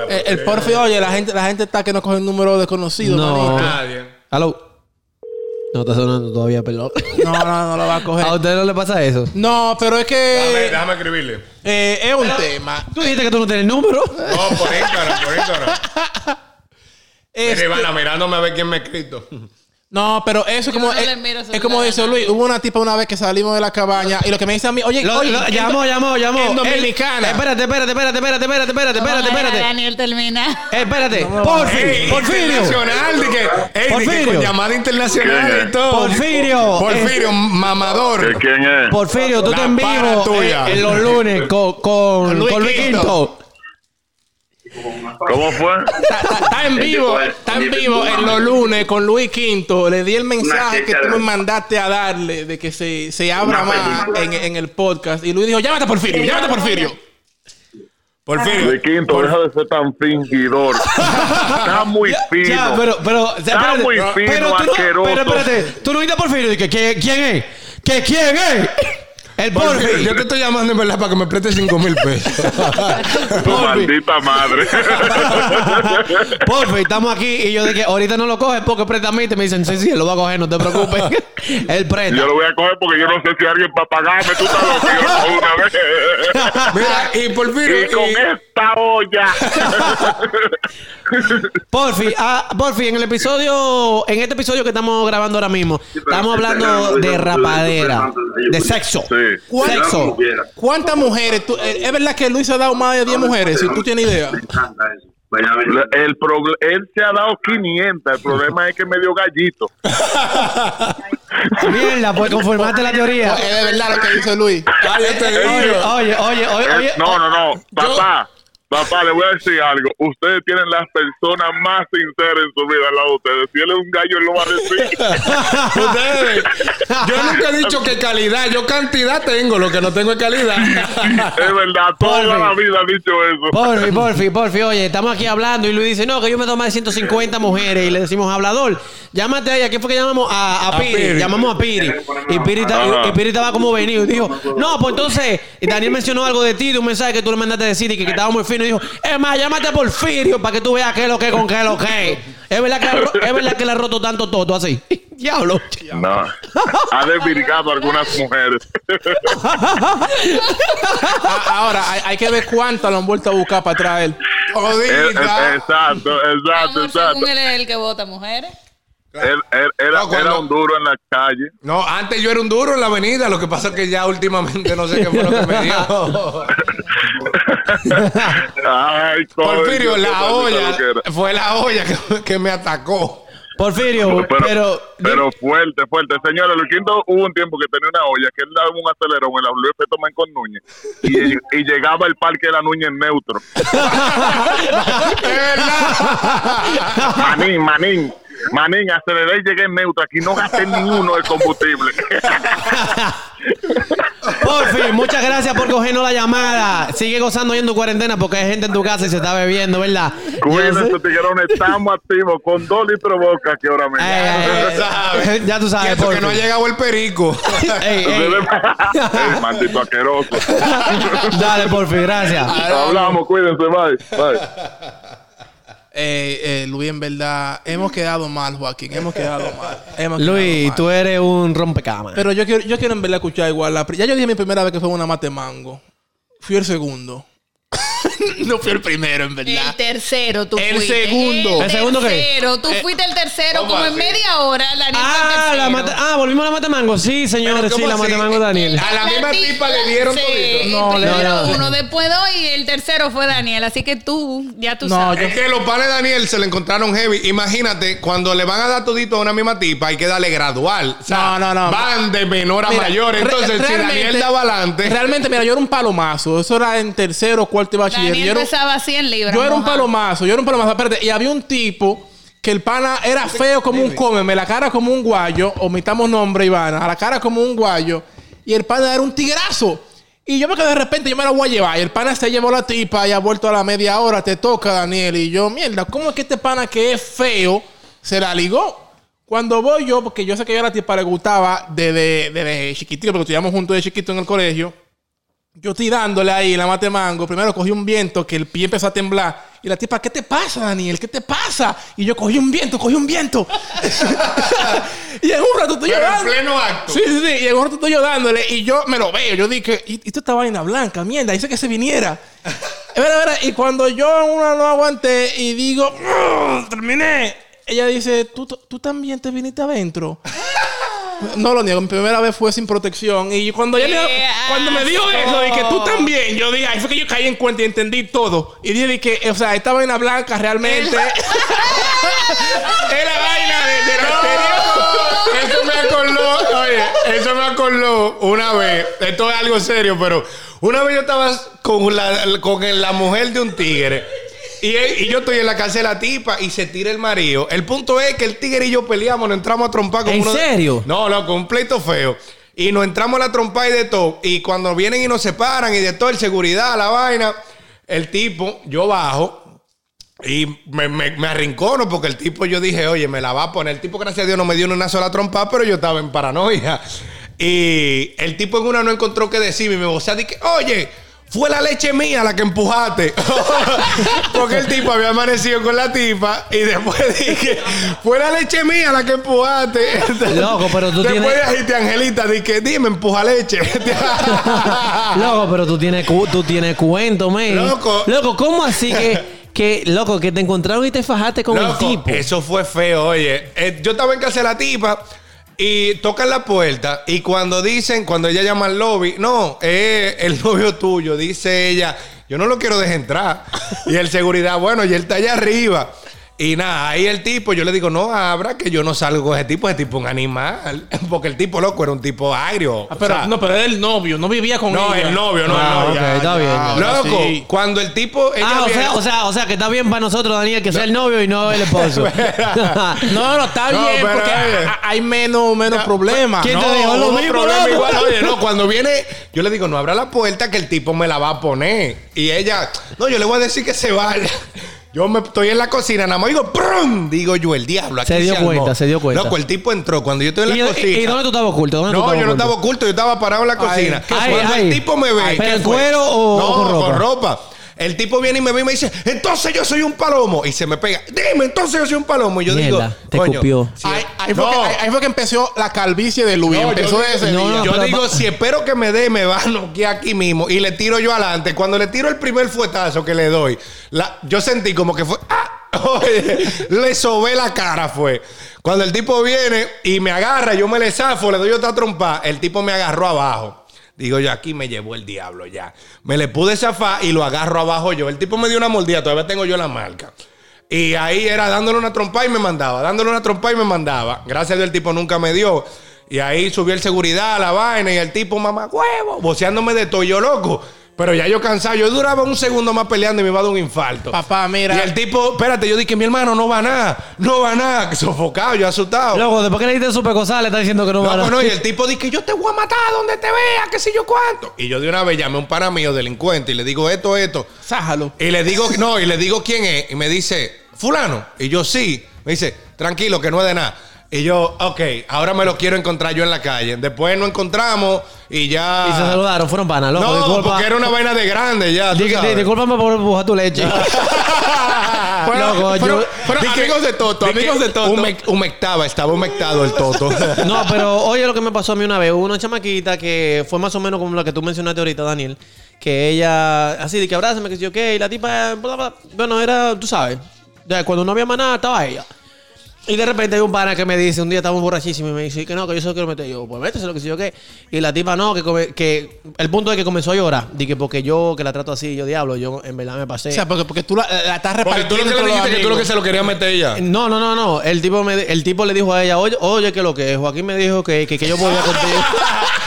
Speaker 3: El, el Porfirio, oye, la gente, la gente está que no coge el número desconocido,
Speaker 2: No.
Speaker 1: Nadie.
Speaker 2: Aló. No está sonando todavía, perdón.
Speaker 3: No, no, no lo va a coger.
Speaker 2: ¿A usted no le pasa eso?
Speaker 3: No, pero es
Speaker 1: Déjame,
Speaker 3: que
Speaker 1: déjame escribirle.
Speaker 3: eh, es un tema.
Speaker 2: Tú dijiste que tú no tienes número.
Speaker 1: No, por Instagram, por Instagram.
Speaker 3: Este-
Speaker 1: Mira, Ivana, mirándome a ver quién me ha escrito.
Speaker 3: No, pero eso es
Speaker 4: Yo
Speaker 3: como.
Speaker 4: no le
Speaker 3: es, como dice. Luis. Hubo una tipa una vez que salimos de la cabaña y lo que me dice a mí, oye,
Speaker 2: Lo-
Speaker 3: oye,
Speaker 2: lo- llamó, llamó, llamó.
Speaker 3: En Dominicana.
Speaker 2: espérate, espérate, espérate, espérate, espérate, espérate, espérate, espérate.
Speaker 4: Daniel termina.
Speaker 2: Eh, espérate.
Speaker 3: No,
Speaker 2: Porfi,
Speaker 1: Ey,
Speaker 2: Porfirio.
Speaker 1: Internacional, de que,
Speaker 2: Porfirio.
Speaker 1: con llamada internacional y todo.
Speaker 2: Porfirio.
Speaker 1: Porfirio, mamador.
Speaker 6: ¿Quién es?
Speaker 2: Porfirio, tú
Speaker 1: La
Speaker 2: estás en vivo eh, en los lunes con, con,
Speaker 3: Luis
Speaker 2: con Luis
Speaker 3: Quinto.
Speaker 6: ¿Cómo fue?
Speaker 3: Está, está- está en vivo, está en vivo en los lunes con Luis Quinto. Le di el mensaje que tú me mandaste a darle de que se, se abra más en, en el podcast. Y Luis dijo, llámate Porfirio, llámate Porfirio.
Speaker 1: Porfirio.
Speaker 6: De Quinto, deja de ser tan fingidor. Está muy fino.
Speaker 2: Ya, pero, pero, o sea,
Speaker 6: Está
Speaker 2: espérate,
Speaker 6: muy
Speaker 2: pero,
Speaker 6: fino,
Speaker 2: pero tú no,
Speaker 6: asqueroso.
Speaker 2: pero espérate, tú no viste a Porfirio y que- ¿quién es? ¿Que quién es? El Porfi.
Speaker 1: yo te estoy llamando en verdad para que me prestes 5 mil pesos.
Speaker 6: Tu maldita madre.
Speaker 2: Porfi, estamos aquí y yo de que ahorita no lo coges porque préstame. Me dicen, sí, sí, lo va a coger, no te preocupes. Él presta.
Speaker 6: Yo lo voy a coger porque yo no sé si alguien va a pagarme. Tú sabes lo que yo una vez.
Speaker 1: Mira, y Porfirio.
Speaker 6: Y con
Speaker 1: y-
Speaker 6: esta olla.
Speaker 2: Porfi, ah, Porfi, en el episodio, en este episodio que estamos grabando ahora mismo, estamos hablando de rapadera, de sexo.
Speaker 6: Sí.
Speaker 2: Sexo.
Speaker 3: ¿Cuántas mujeres? tú- eh, es verdad que Luis ha dado más de 10 mujeres, si tú tienes idea.
Speaker 6: El proble- él se ha dado 500. El problema es que me dio gallito.
Speaker 2: Mierda, pues conformarte la teoría.
Speaker 3: Es de verdad lo que dice Luis.
Speaker 2: Oye, oye, oye, oye,
Speaker 6: Eh,
Speaker 2: oye.
Speaker 6: no, no, no. Papá, papá, le voy a decir algo. Ustedes tienen las personas más sinceras en su vida al lado de ustedes. Si él es un gallo, él lo va a decir.
Speaker 1: Ustedes, yo nunca he dicho que calidad, yo cantidad tengo, lo que no tengo es calidad.
Speaker 6: es verdad, toda
Speaker 2: Porfi.
Speaker 6: la vida ha dicho eso.
Speaker 2: Porfi, porfi, porfi, oye, estamos aquí hablando y Luis dice, no, que yo me doy más de 150 mujeres y le decimos, hablador, llámate a ella, ¿quién fue que llamamos? A, a
Speaker 1: A
Speaker 2: Piri,
Speaker 1: Piri.
Speaker 2: llamamos a Piri. Y Piri, está- y Piri estaba como venido y dijo, no, pues entonces, Daniel mencionó algo de ti, de un mensaje que tú le mandaste a decir y que, que estaba muy fino y dijo, es más, llámate a Porfirio para que tú veas qué es lo que con qué es lo que. Es verdad que, le ha ro- es verdad que le ha roto tanto toto así. Diablo.
Speaker 6: No. Ha desvirgado a algunas mujeres.
Speaker 3: Ahora, hay, hay que ver cuántas lo han vuelto a buscar para traer.
Speaker 6: Eh, eh,
Speaker 1: Jodida.
Speaker 6: exacto, exacto, exacto.
Speaker 4: él es el que vota mujeres.
Speaker 6: Él, él- era,
Speaker 1: No, cuando-
Speaker 6: era un duro en la calle.
Speaker 1: No, antes yo era un duro en la avenida, lo que pasa es que ya últimamente no sé qué fue lo que me dio.
Speaker 6: Ay,
Speaker 1: Porfirio, la olla, fue la olla que, que me atacó.
Speaker 2: Porfirio,
Speaker 6: Pero,
Speaker 2: pero...
Speaker 6: pero, fuerte, fuerte. Señores, lo quinto hubo un tiempo que tenía una olla que él daba un acelerón en la Luis Tomán con Núñez y, y llegaba el parque de la Núñez en neutro. Manín, manín. Manín, aceleré y llegué en neutro. Aquí no gasté ni uno de combustible.
Speaker 2: Por fin, muchas gracias por cogernos la llamada. Sigue gozando yendo cuarentena porque hay gente en tu casa y se está bebiendo, ¿verdad?
Speaker 6: Cuídense, tiguerones, estamos activos con dos litros de boca que ahora
Speaker 2: ey,
Speaker 1: sabes.
Speaker 2: Ya tú sabes,
Speaker 1: eso
Speaker 2: por
Speaker 1: que no ha llegado el perico.
Speaker 2: Ey, ey.
Speaker 6: Ey, maldito asqueroso.
Speaker 2: Dale, por fin, gracias.
Speaker 6: Hablamos, cuídense, bye. Bye.
Speaker 3: Eh, eh, Luis, en verdad, hemos quedado mal, Joaquín. Hemos quedado mal. Hemos quedado
Speaker 2: Luis,
Speaker 3: mal.
Speaker 2: tú eres un rompecamas.
Speaker 3: Pero yo quiero, yo quiero en verdad escuchar igual. La, ya yo dije mi primera vez que fue una mate mango. Fui el segundo. no fui el primero, en verdad.
Speaker 4: El tercero, tú
Speaker 3: El
Speaker 4: fuiste.
Speaker 3: segundo.
Speaker 4: El
Speaker 2: ¿El segundo qué?
Speaker 4: tercero. Tú fuiste el tercero
Speaker 1: ¿cómo
Speaker 4: como en media hora. El
Speaker 2: Ah, la mate- ah, volvimos a la Matemango. Sí, señores, sí,
Speaker 1: ¿cómo
Speaker 2: la
Speaker 1: así?
Speaker 2: Matemango Daniel.
Speaker 1: A la misma tipa le dieron
Speaker 4: sí,
Speaker 1: todito.
Speaker 3: No, le-
Speaker 4: primero
Speaker 2: no, no.
Speaker 4: uno, después dos y el tercero fue Daniel. Así que tú, ya tú
Speaker 3: No,
Speaker 4: sabes.
Speaker 3: yo-
Speaker 1: Es que los panes de Daniel se le encontraron heavy. Imagínate, cuando le van a dar todito a una misma tipa, hay que darle gradual. O sea,
Speaker 3: No, no, no.
Speaker 1: Van de menor a
Speaker 3: Mira,
Speaker 1: mayor.
Speaker 3: re-
Speaker 1: Entonces, si Daniel daba adelante.
Speaker 3: Realmente, mira, yo era un palomazo. Eso era en tercero, cuarto y bachiller.
Speaker 4: Daniel
Speaker 3: Yo era, un-
Speaker 4: pesaba 100 libras.
Speaker 3: yo era un palomazo. Yo era un palomazo. Espérate, y había un tipo que el pana era feo como un cómeme, la cara como un guayo. Omitamos nombre, Ivana. A la cara como un guayo. Y el pana era un tigrazo. Y yo me quedé de repente, yo me la voy a llevar. Y el pana se llevó la tipa y ha vuelto a la media hora. Te toca, Daniel. Y yo, mierda, ¿cómo es que este pana que es feo se la ligó? Cuando voy yo, porque yo sé que yo a la tipa le gustaba desde, desde chiquitito, porque estudiamos juntos de chiquito en el colegio. Yo estoy dándole ahí la mate mango. Primero cogí un viento que el pie empezó a temblar. Y la tipa, ¿qué te pasa, Daniel? ¿Qué te pasa? Y yo cogí un viento, cogí un viento. y en un rato estoy yo
Speaker 1: Pero en
Speaker 3: dando-
Speaker 1: pleno acto.
Speaker 3: Sí, sí, sí. Y en un rato estoy yo dándole. Y yo me lo veo. Yo dije, y, esto esta vaina blanca, mierda. Hice que se viniera. Vera, vera, y cuando yo una no aguanté y digo, "Mm, terminé. Ella dice, ¿Tú, tú también te viniste adentro. No lo niego, mi primera vez fue sin protección. Y cuando, ella me,
Speaker 4: ¡Qué
Speaker 3: cuando me dijo eso, dije, tú
Speaker 4: asco!
Speaker 3: también. Yo dije, ahí fue que yo caí en cuenta y entendí todo. Y dije que, o sea, esta vaina blanca realmente es la vaina de, de la
Speaker 1: Eso me acordó, oye, eso me acordó una vez. Esto es algo serio, pero una vez yo estaba con la, con la mujer de un tigre. Y, él- y yo estoy en la casa de la tipa y se tira el marido. El punto es que el tigre y yo peleamos, nos entramos a trompar con
Speaker 2: ¿En
Speaker 1: uno
Speaker 2: serio?
Speaker 1: No, no, pleito feo. Y nos entramos a la trompa y de todo. Y cuando vienen y nos separan y de todo, el seguridad, la vaina, el tipo, yo bajo. Y me, me, me arrincono porque el tipo, yo dije, oye, me la va a poner. El tipo, gracias a Dios, no me dio ni una sola trompa, pero yo estaba en paranoia. Y el tipo en una no encontró qué decirme. Y me vocea, dije, oye, fue la leche mía la que empujaste. porque el tipo había amanecido con la tipa. Y después dije, fue la leche mía la que empujaste.
Speaker 2: Loco, pero tú
Speaker 1: después
Speaker 2: tienes-
Speaker 1: de agite Angelita, dije, dime, empuja leche.
Speaker 2: Loco, pero tú tienes, tú tienes cuento, man.
Speaker 1: Loco.
Speaker 2: Loco, ¿cómo así que, que, loco, que te encontraron y te fajaste con el tipo?
Speaker 1: Eso fue feo, oye. Eh, yo estaba en casa de la tipa y tocan la puerta y cuando dicen, cuando ella llama al lobby, no, es el novio tuyo, dice ella, yo no lo quiero dejar entrar. y el seguridad, bueno, y él está allá arriba. Y nada, ahí el tipo, yo le digo, no abra, que yo no salgo con ese tipo, ese tipo es un animal. Porque el tipo loco era un tipo agrio.
Speaker 3: Ah, pero,
Speaker 1: O sea,
Speaker 3: no, pero era el novio, no vivía con
Speaker 1: no,
Speaker 3: ella.
Speaker 1: el novio, no,
Speaker 2: Ah,
Speaker 1: el novio.
Speaker 2: ok, está bien.
Speaker 1: Loco,
Speaker 3: sí.
Speaker 1: cuando el tipo. ella
Speaker 2: Ah, o
Speaker 1: viene-
Speaker 2: sea, o sea, o sea, que está bien para nosotros, Daniel, que sea el novio y no el esposo.
Speaker 3: No, no, está
Speaker 1: No,
Speaker 3: bien,
Speaker 1: pero,
Speaker 3: porque
Speaker 1: oye.
Speaker 3: hay menos, menos problemas.
Speaker 2: ¿Quién te
Speaker 1: No,
Speaker 2: dijo lo mismo,
Speaker 1: problema igual. Oye, no, cuando viene, yo le digo, no abra la puerta que el tipo me la va a poner. Y ella, no, yo le voy a decir que se vaya. Yo me estoy en la cocina, nada más digo, ¡prum! Digo yo, el diablo. Aquí
Speaker 2: Se dio cuenta, se dio cuenta.
Speaker 1: Loco, el tipo entró. Cuando yo estoy en
Speaker 2: ¿Y,
Speaker 1: la
Speaker 2: y-
Speaker 1: cocina.
Speaker 2: y dónde tú estabas oculto? ¿Dónde tú
Speaker 1: No,
Speaker 2: estabas
Speaker 1: yo no
Speaker 2: oculto?
Speaker 1: estaba oculto, yo estaba parado en la cocina.
Speaker 3: ¿qué
Speaker 2: fue?
Speaker 1: Cuando
Speaker 2: Ay,
Speaker 1: el
Speaker 2: ay.
Speaker 1: tipo me ve.
Speaker 2: Ay, ¿pero cuero o-
Speaker 1: no,
Speaker 2: o con ropa?
Speaker 1: Con ropa. El tipo viene y me ve y me dice, entonces yo soy un palomo. Y se me pega, dime, entonces yo soy un palomo. Y yo
Speaker 2: Mierda,
Speaker 1: digo,
Speaker 2: te
Speaker 1: coño, si-
Speaker 3: Ahí, ahí fue
Speaker 1: No.
Speaker 3: que, ahí- ahí fue que empezó la calvicie de Luis.
Speaker 1: No,
Speaker 3: empezó
Speaker 1: yo
Speaker 3: ese
Speaker 2: no,
Speaker 3: día.
Speaker 2: no,
Speaker 1: Yo
Speaker 2: pero
Speaker 1: digo,
Speaker 2: va-
Speaker 1: si espero que me dé, me va a noquear aquí mismo. Y le tiro yo adelante. Cuando le tiro el primer fuetazo que le doy, la- yo sentí como que fue. ¡ah! Oye, le sobé la cara, fue. Cuando el tipo viene y me agarra, yo me le zafo, le doy otra trompa. El tipo me agarró abajo. Digo yo, aquí me llevó el diablo ya. Me le pude zafar y lo agarro abajo yo. El tipo me dio una mordida, todavía tengo yo la marca. Y ahí era dándole una trompa y me mandaba, dándole una trompa y me mandaba. Gracias a Dios el tipo nunca me dio. Y ahí subió el seguridad a la vaina y el tipo, mamá, huevo, voceándome de todo. Yo, loco, Pero ya yo cansado, yo duraba un segundo más peleando y me iba a dar un infarto.
Speaker 3: Papá, mira.
Speaker 1: Y el tipo, espérate, yo dije, mi hermano no va a nada, no va a nada, que sofocado, yo asustado.
Speaker 2: Loco, después que le diste su pecosal, le está diciendo que no va a
Speaker 1: No, no, y el tipo dice que yo te voy a matar donde te vea, que sé yo cuánto. Y yo de una vez llamé a un pana mío delincuente y le digo esto, esto.
Speaker 3: Sájalo.
Speaker 1: Y le digo, no, y le digo quién es. Y me dice, fulano. Y yo sí. Me dice, tranquilo, que no es de nada. Y yo, ok, ahora me lo quiero encontrar yo en la calle. Después nos encontramos y ya.
Speaker 2: Y se saludaron, fueron panas, loco.
Speaker 1: no,
Speaker 2: disculpa.
Speaker 1: porque era una vaina de grande ya. tú
Speaker 2: Di- di-
Speaker 1: sabes.
Speaker 2: Discúlpame por empujar tu leche.
Speaker 3: Fueron,
Speaker 2: Loco,
Speaker 3: fueron-
Speaker 2: yo-
Speaker 3: fueron
Speaker 1: Di que-
Speaker 3: amigos de Toto, amigos de Toto.
Speaker 1: hume- humectaba, estaba humectado el toto.
Speaker 2: No, pero oye lo que me pasó a mí una vez. Hubo una chamaquita que fue más o menos como la que tú mencionaste ahorita, Daniel. Que ella, así de que abrázame, que yo qué. Y la tipa, bla, bla. bueno, era, tú sabes. Ya, cuando no había más nada, estaba ella. Y de repente hay un pana que me dice, un día estamos borrachísimos y me dice que no, que yo solo quiero meter. yo, pues métese lo que sé yo qué. Y la tipa no, que, come- que el punto es que comenzó a llorar. Dije, porque yo que la trato así, yo diablo, yo en verdad me pasé.
Speaker 3: O sea, porque, porque tú la, la estás
Speaker 1: Porque
Speaker 3: repartiendo.
Speaker 1: tú lo que le dijiste que tú lo que se lo quería meter ella.
Speaker 2: No, no, no, no. El tipo, me, el tipo le dijo a ella, oye, oye, que lo que es. Joaquín me dijo que, que, que yo podía contigo.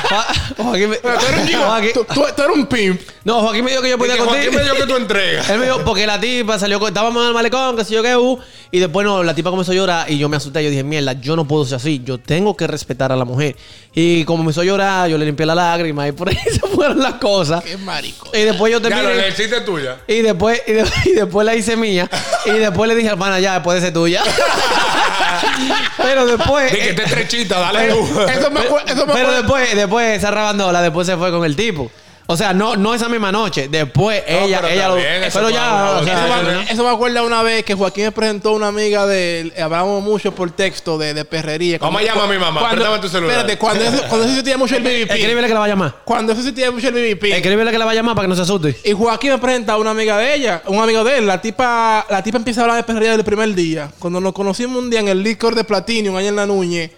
Speaker 2: Jo- Joaquín me,
Speaker 3: Pero tú eres un
Speaker 2: Joaquín-
Speaker 3: tú, tú- tú eres un pimp.
Speaker 2: no, Joaquín me dijo que yo podía contigo.
Speaker 1: Joaquín me dijo que tú entregas.
Speaker 2: Él me dijo, porque la tipa salió, con- estábamos en el malecón, que sé yo qué, uh, y después no, la tipa comenzó a llorar y yo me asusté. Yo dije, mierda, yo no puedo ser así, yo tengo que respetar a la mujer. Y como comenzó a llorar, yo le limpié la lágrima y por ahí se fueron las cosas.
Speaker 3: Qué marico.
Speaker 2: Y después yo terminé.
Speaker 1: lo le hiciste tuya.
Speaker 2: Y después, y, de- y después la hice mía. Y después le dije al pana, ya, después de ser tuya. Pero después.
Speaker 1: Dije, te estrechita, dale
Speaker 2: pero-
Speaker 1: tú.
Speaker 3: Eso me. Eso me
Speaker 2: pero después, después esa rabandola, después se fue con el tipo. O sea, no, no esa misma noche. Después ella,
Speaker 1: pero
Speaker 2: ella lo.
Speaker 1: bien, eso
Speaker 2: pero ya,
Speaker 1: una
Speaker 2: o sea,
Speaker 3: Eso me, eso me acuerda una vez que Joaquín me presentó una amiga de él. Hablamos mucho por texto de, de perrería.
Speaker 1: ¿Cómo llama a mi mamá? Préstame tu celular.
Speaker 3: Espérate, cuando eso, cuando eso se sentía mucho el BBP.
Speaker 2: Escríbele que la va a llamar.
Speaker 3: Cuando eso se sentía mucho el BBP.
Speaker 2: Escríbele que la va a llamar para que no se asuste.
Speaker 3: Y Joaquín me presenta a una amiga de ella, un amigo de él. La tipa, la tipa empieza a hablar de perrería desde el primer día. Cuando nos conocimos un día en el licor de Platinum, allá en la Núñez,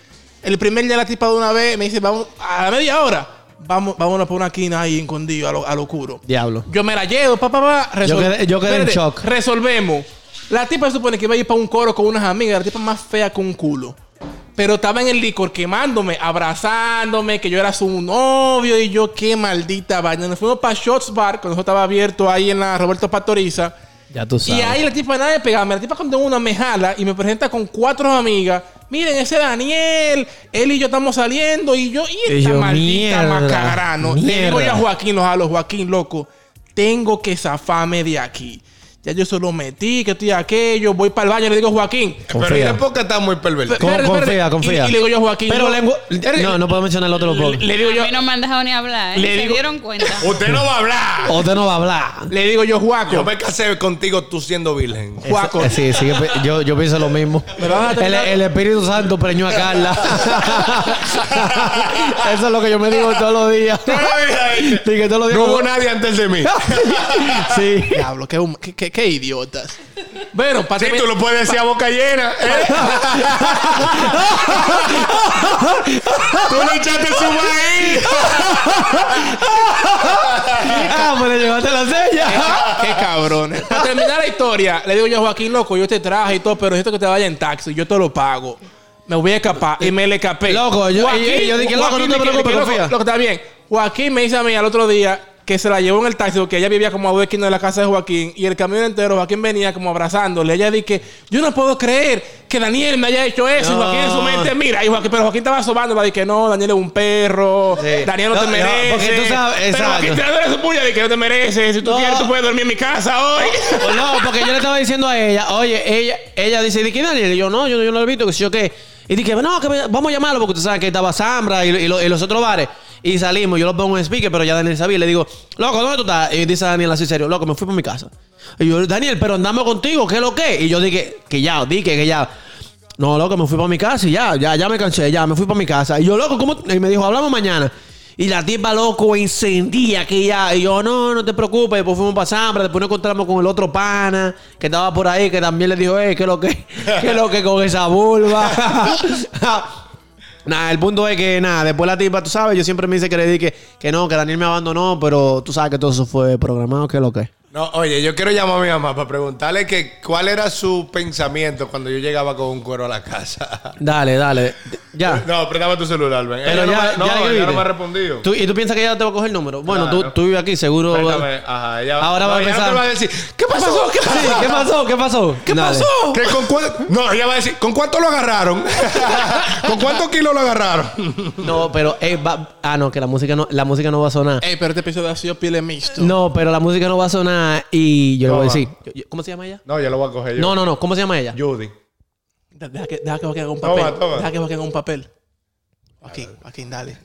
Speaker 3: el primer día la tipa de una vez me dice, vamos, a la media hora, vamos, vámonos por una esquina ahí escondido, a lo, a lo oscuro.
Speaker 2: Diablo.
Speaker 3: Yo me la llevo, papá. Pa,
Speaker 2: Yo quedé- yo quedé en shock.
Speaker 3: Resolvemos. La tipa se supone que iba a ir para un coro con unas amigas. La tipa más fea que un culo. Pero estaba en el licor quemándome, abrazándome, que yo era su novio y yo, qué maldita vaina. Nos fuimos para Shots Bar, cuando eso estaba abierto ahí en la Roberto Pastoriza.
Speaker 2: Ya tú sabes.
Speaker 3: Y ahí la tipa nada de pegarme. La tipa cuando una me jala y me presenta con cuatro amigas. Miren, ese Daniel, él y yo estamos saliendo. Y yo, y esta
Speaker 2: yo,
Speaker 3: maldita
Speaker 2: mierda,
Speaker 3: macarano. Le digo yo a
Speaker 2: mierda.
Speaker 3: Joaquín, los jalo, Joaquín, loco. Tengo que zafarme de aquí. Ya yo se lo metí, que estoy aquello. Voy para el baño le digo, Joaquín.
Speaker 1: Pero
Speaker 2: Confía.
Speaker 1: en época está muy pervertido.
Speaker 2: Con- confía, confía.
Speaker 3: Y, y le digo yo Joaquín.
Speaker 2: Pero
Speaker 3: no.
Speaker 2: No, no puedo mencionar el otro
Speaker 3: Le, le digo yo,
Speaker 4: A mí no me han dejado ni hablar, ¿eh?
Speaker 3: Le
Speaker 4: ¿Se
Speaker 3: digo-
Speaker 4: dieron cuenta?
Speaker 1: Usted no va a hablar.
Speaker 2: Usted no va a hablar.
Speaker 3: le digo yo, Juaco.
Speaker 1: Yo me casé contigo tú siendo virgen.
Speaker 3: Juaco.
Speaker 2: Eh, Sí, sí, yo, yo pienso lo mismo. El, Espíritu Santo preñó a Carla. Eso es lo que yo me digo todos los días. Dije todos los días.
Speaker 1: No hubo nadie antes de mí.
Speaker 2: Sí.
Speaker 3: Diablo, qué, qué, qué- qué idiotas. Bueno, para
Speaker 1: Sí, tú lo puedes decir a boca llena. ¿eh? tú le echaste su maíz.
Speaker 2: Ah, pues le llevaste la sella.
Speaker 3: Qué cabrones. Para terminar la historia, le digo yo a Joaquín, loco, yo te traje y todo, pero necesito que te vaya en taxi. Yo te lo pago. Me voy a escapar. Y me le escapé.
Speaker 2: Loco, yo- y- y yo dije, loco, no te
Speaker 3: dije,
Speaker 2: preocupes, confía.
Speaker 3: Loco, loco, está bien. Joaquín me dice a mí al otro día que se la llevó en el taxi porque ella vivía como a dos esquinas de la casa de Joaquín y el camino entero Joaquín venía como abrazándole. Ella dije, yo no puedo creer que Daniel me haya hecho eso. Y
Speaker 2: No.
Speaker 3: Joaquín en su mente, mira, y Joaquín, pero Joaquín estaba sobando, le dije, no, Daniel es un perro,
Speaker 2: Sí.
Speaker 3: Daniel no,
Speaker 2: No,
Speaker 3: te
Speaker 2: no,
Speaker 3: merece.
Speaker 2: porque tú sabes-
Speaker 3: pero. Joaquín te da su puña de que no te mereces. Si tú
Speaker 2: No.
Speaker 3: quieres, tú puedes dormir en mi casa hoy.
Speaker 2: Pues no, porque yo le estaba diciendo a ella, oye, ella, ella dice, ¿de quién Daniel? Y yo, no, yo, yo no lo he visto, que sé yo qué. Y dije, no, que vamos a llamarlo porque tú sabes que estaba Zambra y, y lo- y los otros bares. Y salimos, yo lo pongo en speaker, pero ya Daniel sabía. Y le digo, loco, ¿dónde tú estás? Y dice Daniel así serio, loco, me fui para mi casa. Y yo, Daniel, pero andamos contigo, ¿qué es lo que? Y yo dije, que ya, dije que ya. No, loco, me fui para mi casa y ya, ya, ya me cansé, ya, me fui para mi casa. Y yo, loco, ¿cómo? Y me dijo, hablamos mañana. Y la tipa, loco, encendía que ya. Y yo, no, no te preocupes. Después fuimos para Zambra. Después nos encontramos con el otro pana que estaba por ahí, que también le dijo, eh, ¿qué es lo que? ¿Qué es lo que con esa vulva? nada, el punto es que, nada, después la tipa, tú sabes, yo siempre me que le dije que, que no, que Daniel me abandonó, pero tú sabes que todo eso fue programado, ¿qué es lo que?
Speaker 1: No, oye, yo quiero llamar a mi mamá para preguntarle que cuál era su pensamiento cuando yo llegaba con un cuero a la casa.
Speaker 2: Dale, dale. Ya.
Speaker 1: No, préstame tu celular, ven.
Speaker 2: Pero
Speaker 1: Ella
Speaker 2: ya,
Speaker 1: no, me,
Speaker 2: ya
Speaker 1: no,
Speaker 2: que
Speaker 1: ella no me ha respondido.
Speaker 2: ¿Tú- ¿Y tú piensas que ella te va a coger el número? Bueno, tú,
Speaker 1: Claro.
Speaker 2: tú vives aquí, seguro.
Speaker 1: Préstame, ajá, ella
Speaker 2: Ahora va a
Speaker 1: ella no
Speaker 2: empezar.
Speaker 1: te va a decir, ¿qué pasó? ¿Qué pasó?
Speaker 2: Sí, ¿qué pasó? ¿Qué pasó?
Speaker 1: ¿Qué
Speaker 2: Dale.
Speaker 1: pasó? ¿Que con cuánto- No, ella va a decir, ¿con cuánto lo agarraron? ¿Con cuántos kilos lo agarraron?
Speaker 2: No, pero eh, va- ah no, que la música no la música no va a sonar.
Speaker 3: Ey, pero este episodio ha sido pile mixto.
Speaker 2: No, pero la música no va a sonar y yo le voy a decir. Yo- yo- ¿Cómo se llama ella?
Speaker 1: No, yo lo voy a coger yo.
Speaker 2: No, no, no, ¿cómo se llama ella?
Speaker 1: Judy.
Speaker 3: De- Deja que, deja que Joaquín haga un
Speaker 1: Toma,
Speaker 3: papel.
Speaker 1: toma.
Speaker 3: Deja que Joaquín haga un papel. Joaquín, Joaquín, dale.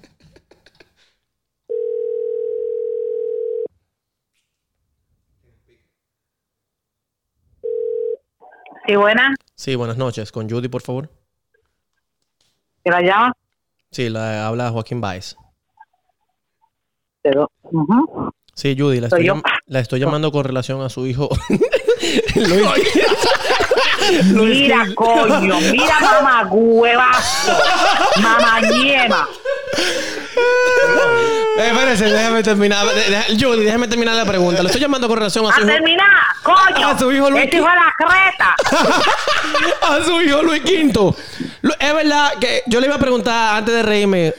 Speaker 7: Sí, buena.
Speaker 2: Sí, buenas noches. Con Judy, por favor.
Speaker 7: ¿Que la llama?
Speaker 2: Sí, la habla Joaquín Baez.
Speaker 7: Pero, ujú.
Speaker 2: Sí, Judy, la estoy, la estoy llamando con relación a su hijo. Luis.
Speaker 7: Mira, coño, mira, mamá huevazo, mamá ñema.
Speaker 2: Eh, espérese, déjame terminar. Judy, déjame terminar la pregunta. Le estoy llamando con relación a
Speaker 7: A
Speaker 2: su hijo.
Speaker 7: terminar, coño.
Speaker 2: A su hijo Luis
Speaker 7: Ese hijo de la creta.
Speaker 2: a su hijo Luis Quinto. Lu- Es verdad que yo le iba a preguntar antes de reírme,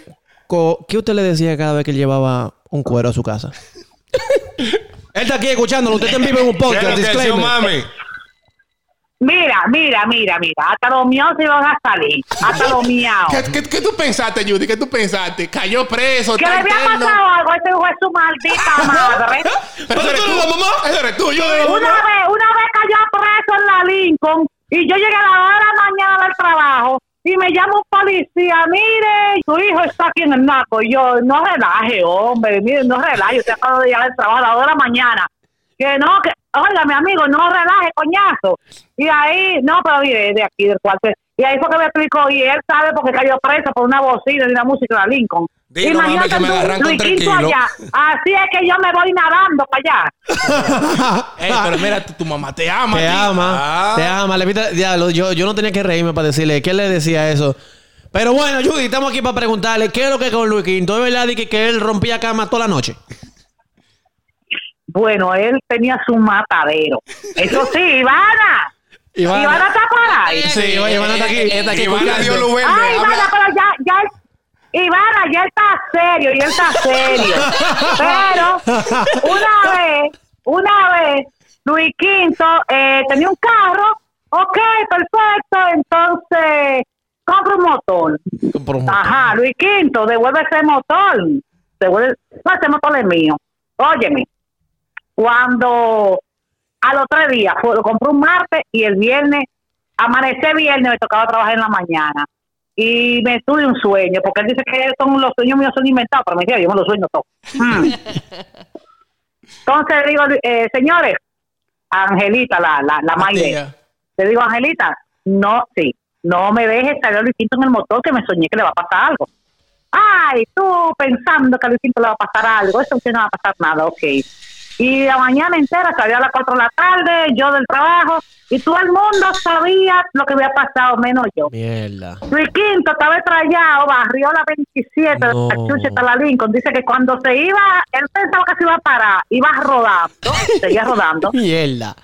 Speaker 2: ¿qué usted le decía cada vez que él llevaba un cuero a su casa? Él está aquí escuchándolo, usted está en vivo en un
Speaker 1: ¿Qué
Speaker 2: podcast, disclaimer.
Speaker 1: mami?
Speaker 7: Mira, mira, mira, mira. Hasta los míos se van a salir. Hasta los míos.
Speaker 3: ¿Qué, qué, qué tú pensaste, Judy? ¿Qué tú pensaste? ¿Cayó preso?
Speaker 7: Que le había pasado algo. Ese hijo es su maldita madre.
Speaker 3: Pero eres
Speaker 2: tú la mamá?
Speaker 3: Ese eres tú, yo.
Speaker 7: Una vez, una vez cayó preso en la Lincoln y yo llegué a la hora de la mañana del trabajo y me llama un policía, mire, su hijo está aquí en el naco. Y yo, no relaje, hombre, mire, no relaje, usted acaba de llegar al trabajo a la hora de la mañana. Que no, que, oiga, mi amigo, no relaje, coñazo. Y ahí, no, pero mire, de aquí del cuartel. Y ahí fue que me explicó, y él sabe porque cayó preso por una bocina de una música de la Lincoln.
Speaker 1: Dilo, mami, que me
Speaker 7: tú,
Speaker 1: agarran con
Speaker 7: Luis
Speaker 1: tres
Speaker 7: Quinto
Speaker 1: kilos.
Speaker 7: allá. Así es que yo me voy nadando para allá.
Speaker 3: Ey, pero mira, tu, tu mamá te ama.
Speaker 2: Te ama,
Speaker 1: Ah.
Speaker 2: te ama. Le pita- diablo, yo, yo no tenía que reírme para decirle que él le decía eso. Pero bueno, Judy, estamos aquí para preguntarle qué es lo que es con Luis Quinto. ¿Es verdad que, que él rompía cama toda la noche?
Speaker 7: Bueno, él tenía su matadero. Eso sí, Ivana.
Speaker 2: Ivana.
Speaker 7: Ivana, está por ahí.
Speaker 2: Sí, oye, Ivana está aquí.
Speaker 3: Está aquí
Speaker 1: Ivana dio verde.
Speaker 7: Ay,
Speaker 1: Habla-
Speaker 7: Ivana, pero ya, ya, él- Ivana, ya está serio, ya está serio. Pero, una vez, una vez, Luis Quinto eh, tenía un carro. Ok, perfecto. Entonces, compra un motor.
Speaker 2: Por un-
Speaker 7: Ajá, Luis Quinto, devuelve ese motor. Devuelve, no, ese motor es mío. Óyeme, cuando a los tres días, lo compré un martes y el viernes, amanecí viernes, me tocaba trabajar en la mañana. Y me tuve un sueño, porque él dice que son los sueños míos son inventados, pero me decía, yo me los sueño todos. Hmm. Entonces digo, eh, señores, Angelita, la, la, la Maide, le digo, Angelita, no, sí, no me dejes salir a Luis Quinto en el motor que me soñé que le va a pasar algo. Ay, tú pensando que a Luis Quinto le va a pasar algo, eso no va a pasar nada, ok. Y la mañana entera salía a las 4 de la tarde, yo del trabajo, y todo el mundo sabía lo que había pasado, menos yo.
Speaker 2: Mierda.
Speaker 7: Luis Quinto estaba estrellado, barrió la 27
Speaker 2: No.
Speaker 7: de la Chucha la Lincoln. Dice que cuando se iba, él pensaba que se iba a parar, iba rodando, seguía rodando.
Speaker 2: Mierda.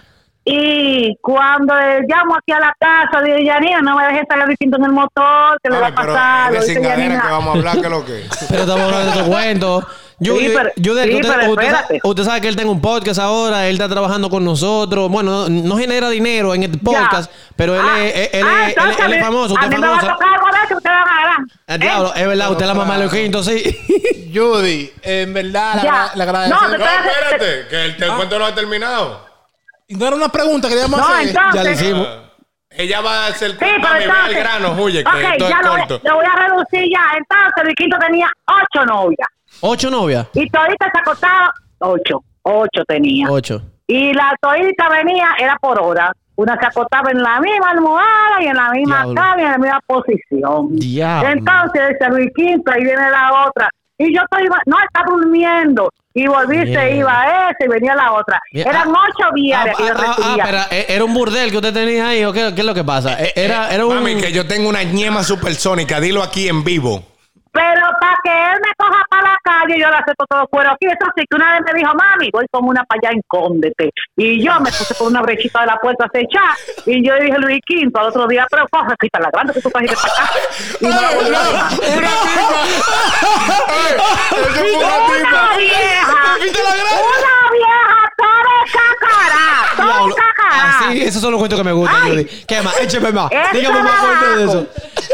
Speaker 7: Y cuando eh, llamo aquí a la casa, digo, Yanina, no me dejes salir distinto en el motor, que le va a
Speaker 1: pero
Speaker 7: pasar.
Speaker 1: es
Speaker 7: Lo dice
Speaker 1: que vamos a hablar, que lo que.
Speaker 2: Pero estamos hablando de tu cuento.
Speaker 7: Sí, pero-
Speaker 2: Judy,
Speaker 7: sí,
Speaker 2: usted,
Speaker 7: pero
Speaker 2: usted usted sabe que él tiene un podcast ahora, él está trabajando con nosotros. Bueno, no, no genera dinero en el podcast, pero él,
Speaker 7: Ah,
Speaker 2: es, él, él
Speaker 7: ah,
Speaker 2: es- él-
Speaker 7: entonces
Speaker 2: él
Speaker 7: a
Speaker 2: es
Speaker 7: mí-
Speaker 2: famoso,
Speaker 7: A
Speaker 2: usted
Speaker 7: mí
Speaker 2: es
Speaker 7: me va a tocar de eso, ustedes van a ver.
Speaker 2: Ah, diablo, es verdad, usted es la mamá de Luis Quinto, sí.
Speaker 3: Judy, en verdad, la, la
Speaker 7: No,
Speaker 3: agradecemos.
Speaker 1: No, espérate, que el, el cuento no ha terminado.
Speaker 3: No era una pregunta que queríamos
Speaker 7: No,
Speaker 3: hacer.
Speaker 7: entonces.
Speaker 2: ya le hicimos.
Speaker 1: Ah, Ella va a hacer...
Speaker 7: Sí, pero
Speaker 1: Mami, al
Speaker 7: entonces.
Speaker 1: grano, huye, que
Speaker 7: ok,
Speaker 1: esto es
Speaker 7: ya lo,
Speaker 1: corto.
Speaker 7: lo voy a reducir ya. Entonces, Luis Quinto tenía ocho novias.
Speaker 2: ¿Ocho novias?
Speaker 7: Y todita se acostaba, ocho. Ocho tenía.
Speaker 2: Ocho.
Speaker 7: Y la todita venía, era por hora. Una se acostaba en la misma almohada y en la misma
Speaker 2: Diablo.
Speaker 7: cama y en la misma posición.
Speaker 2: Diablo.
Speaker 7: Entonces dice Luis Quinto, ahí viene la otra. Y yo estoy, no, está durmiendo. Y volví,
Speaker 2: Mierda.
Speaker 7: se iba ese y venía la otra.
Speaker 2: Mierda.
Speaker 7: Eran
Speaker 2: Ah,
Speaker 7: ocho días
Speaker 2: Ah,
Speaker 7: que yo
Speaker 2: ah, ah, pero eh, era un burdel que usted tenía ahí, ¿o qué, qué es lo que pasa? Eh, Era, era un...
Speaker 1: Mami, que yo tengo una ñema supersónica, dilo aquí en vivo.
Speaker 7: Pero para que él me coja para la calle, yo le acepto todo fuera aquí. Eso sí, que una vez me dijo, mami, voy como una para allá, encóndete. Y yo me puse por una brechita de la puerta a acechar. Y yo dije, Luis Quinto, al otro día, pero coge, quita la grande que tú trajiste para acá. Y la volví a.
Speaker 1: Una
Speaker 7: vieja, una vieja cacará,
Speaker 2: Diablo.
Speaker 7: cacará.
Speaker 2: Así, esos son los cuentos que me gustan,
Speaker 7: Ay.
Speaker 2: Judy. ¿Qué más? Écheme más.
Speaker 7: Eso
Speaker 2: Dígame más cuentos de eso.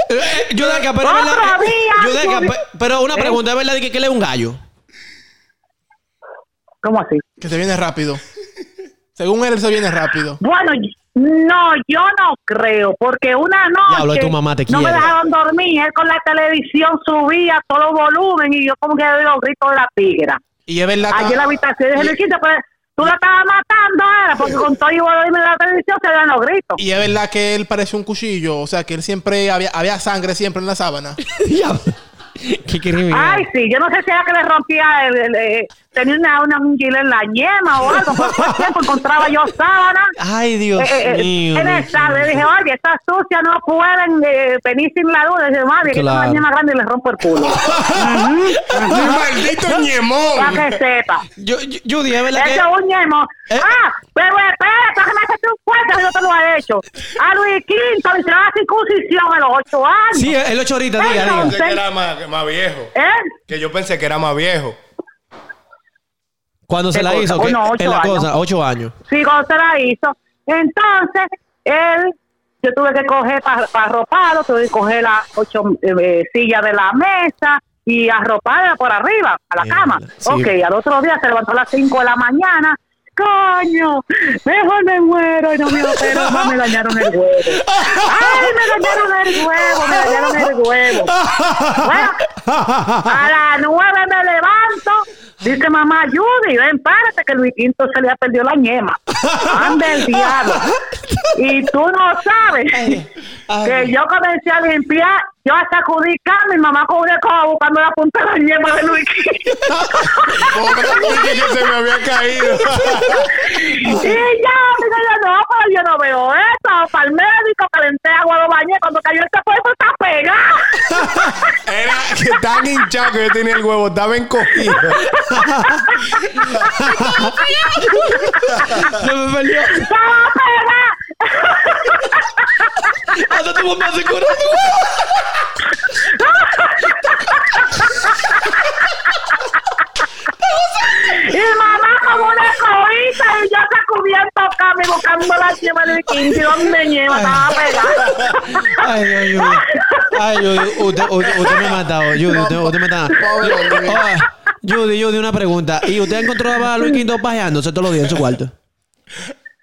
Speaker 2: Eh, eh, Judeca, pero,
Speaker 7: Otro
Speaker 2: es verdad,
Speaker 7: día,
Speaker 2: Judeca,
Speaker 7: Judy.
Speaker 2: pe- pero una
Speaker 7: ¿Eh?
Speaker 2: pregunta, ¿es verdad que, que él es un gallo?
Speaker 7: ¿Cómo así?
Speaker 3: Que se viene rápido. Según él, se viene rápido.
Speaker 7: Bueno, no, yo no creo, porque una noche
Speaker 2: Diablo, tu mamá te
Speaker 7: no me
Speaker 2: quiere.
Speaker 7: dejaron dormir, él con la televisión subía todo volumen y yo como que oí los gritos de la tigra.
Speaker 3: Y es verdad
Speaker 7: Allí en la habitación dije, Luisito, pues tú la estabas matando, era porque con todo y de la televisión se dan los gritos.
Speaker 3: Y es verdad que él parece un cuchillo. O sea, que él siempre había, había sangre siempre en la sábana.
Speaker 2: Qué.
Speaker 7: Ay, sí, yo no sé si era que le rompía, el, el, eh, tenía una, una un gilet en la yema o algo, por el tiempo encontraba yo sábana.
Speaker 2: Ay, Dios
Speaker 7: Eh, eh,
Speaker 2: mío.
Speaker 7: en tarde le dije, oye, estas sucias no pueden eh, venir sin la. Le dije, madre, que
Speaker 2: Claro.
Speaker 7: es una más grande y le rompo el culo.
Speaker 1: Un maldito ñemón.
Speaker 7: Para que sepa.
Speaker 2: Yo, yo- Judy, es verdad que...
Speaker 7: Eso es un ñemo.
Speaker 2: Eh.
Speaker 7: Ah, pero espera, para que me haces un cuento que yo te lo he hecho. A Luis Quinto le hicieron la circuncisión a los ocho años.
Speaker 2: Sí, el ocho ahorita, diga, diga.
Speaker 1: Pensé que era más, más viejo.
Speaker 7: ¿Eh?
Speaker 1: Que yo pensé que era más viejo.
Speaker 2: Cuando se
Speaker 7: ¿Qué
Speaker 2: la
Speaker 7: cosa?
Speaker 2: hizo.
Speaker 7: Bueno, ocho
Speaker 2: en la
Speaker 7: años.
Speaker 2: cosa, ocho años.
Speaker 7: Sí, cuando se la hizo. Entonces, él, yo tuve que coger para arroparlo, tuve que coger las ocho eh, sillas de la mesa y arroparla por arriba, a la
Speaker 2: Mierda,
Speaker 7: cama.
Speaker 2: sí.
Speaker 7: Ok, al otro día se levantó a las cinco de la mañana. Coño, mejor me muero y no me opero más, me dañaron el huevo. Ay, me dañaron el huevo, me dañaron el huevo. Bueno, a las nueve me levanto. Dice mamá, Judy, ven, párate que Luis Quinto se le ha perdido la ñema. Anda el diablo. Y tú no sabes que yo comencé a limpiar, yo a sacudir cama, mi mamá con una escoba buscando la punta de la ñema de Luis
Speaker 1: que se me había caído.
Speaker 7: y ya, digo yo, no, pero yo no veo eso. Para el médico, calenté agua, lo bañé. Cuando cayó este cuerpo está pegado.
Speaker 1: Era que tan hinchado que yo tenía el huevo, estaba encogido.
Speaker 2: Se me perdió.
Speaker 7: Estaba pegado.
Speaker 2: Hasta tu mamá se curó.
Speaker 7: Y mamá como una escobita y yo sacudiendo cama y buscando la ñema de Quinto. ¿Y dónde ñema? Estaba pegada.
Speaker 2: Ay, Dios, Judy. Ay, Judy, usted, usted, usted me ha matado. Judy, usted, usted me está... Ah, Judy, Judy, una pregunta. ¿Y usted encontraba a Luis Quinto pajeándose todos los días en su cuarto?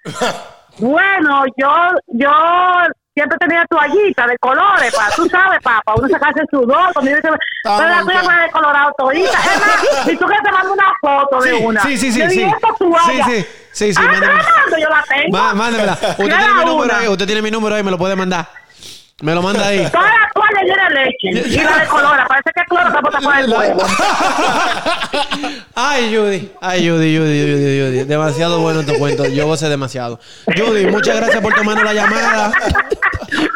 Speaker 7: Bueno, yo, yo siempre tenía toallita de colores, para, tú sabes, para, para uno sacarse el sudor. Cuando yo pero la tuya todita. Es más, si tú quieres te mando una foto de una.
Speaker 2: Sí, sí, sí,
Speaker 7: Yo
Speaker 2: sí. Sí, sí, sí, sí,
Speaker 7: Ah, mando, yo la tengo.
Speaker 2: Má- Mándemela. Usted tiene mi número ahí. Usted tiene mi número ahí. Me lo puede mandar. Me lo manda ahí.
Speaker 7: Toda la toalla llena de leche. Y la de color, parece que es cloro bota por el huevo.
Speaker 2: Ay, Judy. Ay, Judy, Judy, Judy, Judy. Demasiado bueno tu cuento. Yo gocé demasiado. Judy, muchas gracias por tomarnos la llamada.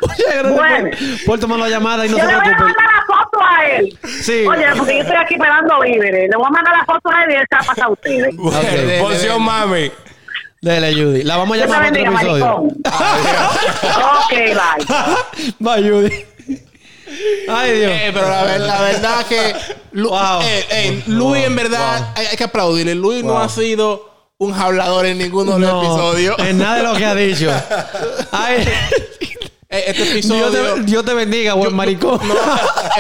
Speaker 2: muchas gracias
Speaker 7: Bueno.
Speaker 2: por, por tomar la llamada y no
Speaker 7: Yo
Speaker 2: se
Speaker 7: le voy a mandar la foto a él.
Speaker 2: Sí.
Speaker 7: Oye, porque yo estoy aquí esperando víveres. Le voy a mandar la foto a él y él se va a pasar a ustedes.
Speaker 2: Ok.
Speaker 1: Porción mami.
Speaker 2: Dele, Judy. La vamos a llamar para otro episodio.
Speaker 7: ok, bye.
Speaker 2: Bye, Judy. Ay, Dios.
Speaker 3: Eh, pero la, ver- la verdad que Lu-
Speaker 2: Wow.
Speaker 3: eh, eh, Luis en verdad hay, hay que aplaudirle. Luis no ha sido un hablador en ninguno de los
Speaker 2: No,
Speaker 3: episodios.
Speaker 2: En nada de lo que ha dicho. Ay,
Speaker 3: Eh, este
Speaker 2: Dios
Speaker 3: episodio
Speaker 2: te, Dios te bendiga, buen maricón.
Speaker 3: no,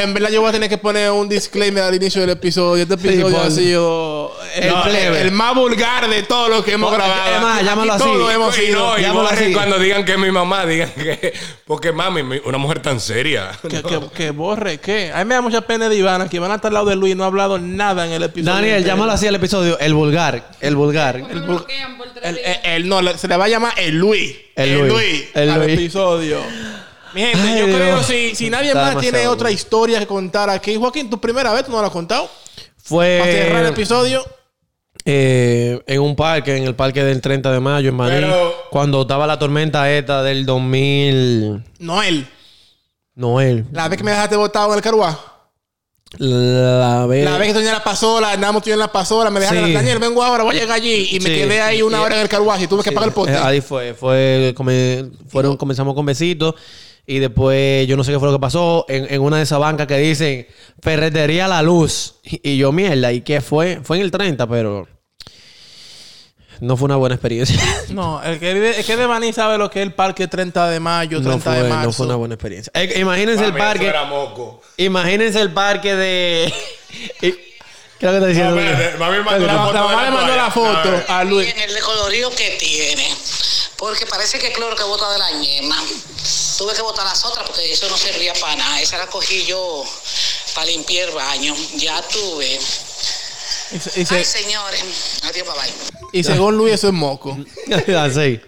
Speaker 3: en verdad yo voy a tener que poner un disclaimer al inicio del episodio. Este episodio ha sido el,
Speaker 2: No, plebe.
Speaker 3: el más vulgar de todo lo que hemos
Speaker 2: No,
Speaker 3: grabado.
Speaker 2: es más, llámalo así.
Speaker 3: Todo hemos
Speaker 1: Y
Speaker 3: sido.
Speaker 1: no, y
Speaker 2: llámalo así.
Speaker 1: cuando digan que es mi mamá, digan que. Porque mami, mi- una mujer tan seria.
Speaker 3: Que, que, que borre, ¿qué? A mí me da mucha pena de Ivana, que Ivana está al lado de Luis y no ha hablado nada en el episodio.
Speaker 2: Daniel,
Speaker 3: entero.
Speaker 2: llámalo así al episodio. El vulgar. El vulgar.
Speaker 3: El,
Speaker 4: días.
Speaker 3: el- el- no, le- se le va a llamar el Luis.
Speaker 2: El Luis. El
Speaker 3: al
Speaker 2: Luis.
Speaker 3: episodio. Mi gente,
Speaker 2: Ay,
Speaker 3: yo
Speaker 2: Dios.
Speaker 3: creo si, si nadie
Speaker 2: Está
Speaker 3: más
Speaker 2: demasiado
Speaker 3: tiene
Speaker 2: bueno.
Speaker 3: otra historia que contar aquí. Joaquín, tu primera vez tú no la has contado.
Speaker 2: Fue
Speaker 3: Para cerrar el episodio.
Speaker 2: eh, en un parque, en el parque del 30 de mayo en Madrid.
Speaker 1: Pero-
Speaker 2: Cuando estaba la tormenta esta del 2000.
Speaker 3: Noel.
Speaker 2: Noel.
Speaker 3: La vez que me dejaste botado en el carruaje.
Speaker 2: La vez.
Speaker 3: La vez que tenía la pasola, andamos tú en la pasola, me dejaron
Speaker 2: Sí.
Speaker 3: Daniel, vengo ahora, voy a llegar allí. Y me
Speaker 2: Sí.
Speaker 3: quedé ahí una hora en el carruaje y tuve que pagar el pote.
Speaker 2: Eh, Ahí fue, fue, come- fueron, comenzamos con besitos y después yo no sé qué fue lo que pasó en, en una de esas bancas que dicen ferretería La Luz y, y yo mierda, ¿y qué fue? Fue en el 30, pero no fue una buena experiencia.
Speaker 3: No, el que, vive- el que de Baní sabe lo que es el parque 30 de mayo, 30
Speaker 2: no, fue,
Speaker 3: de marzo.
Speaker 2: no fue una buena experiencia. Eh, imagínense el parque,
Speaker 1: era moco.
Speaker 2: imagínense el parque de... ¿Qué es lo que está diciendo?
Speaker 1: Mami mandó
Speaker 3: La,
Speaker 1: foto
Speaker 3: mamá le mandó la foto
Speaker 1: A
Speaker 3: Luis.
Speaker 8: en el decolorío que tiene. Porque parece que el cloro que bota de la ñema. Tuve que botar las otras porque eso no servía para nada. Esa la cogí yo para limpiar el baño. Ya tuve.
Speaker 3: Y, se- y se-
Speaker 8: Ay, señores. Adiós, bye bye.
Speaker 3: y según Luis, eso es moco.
Speaker 2: Así.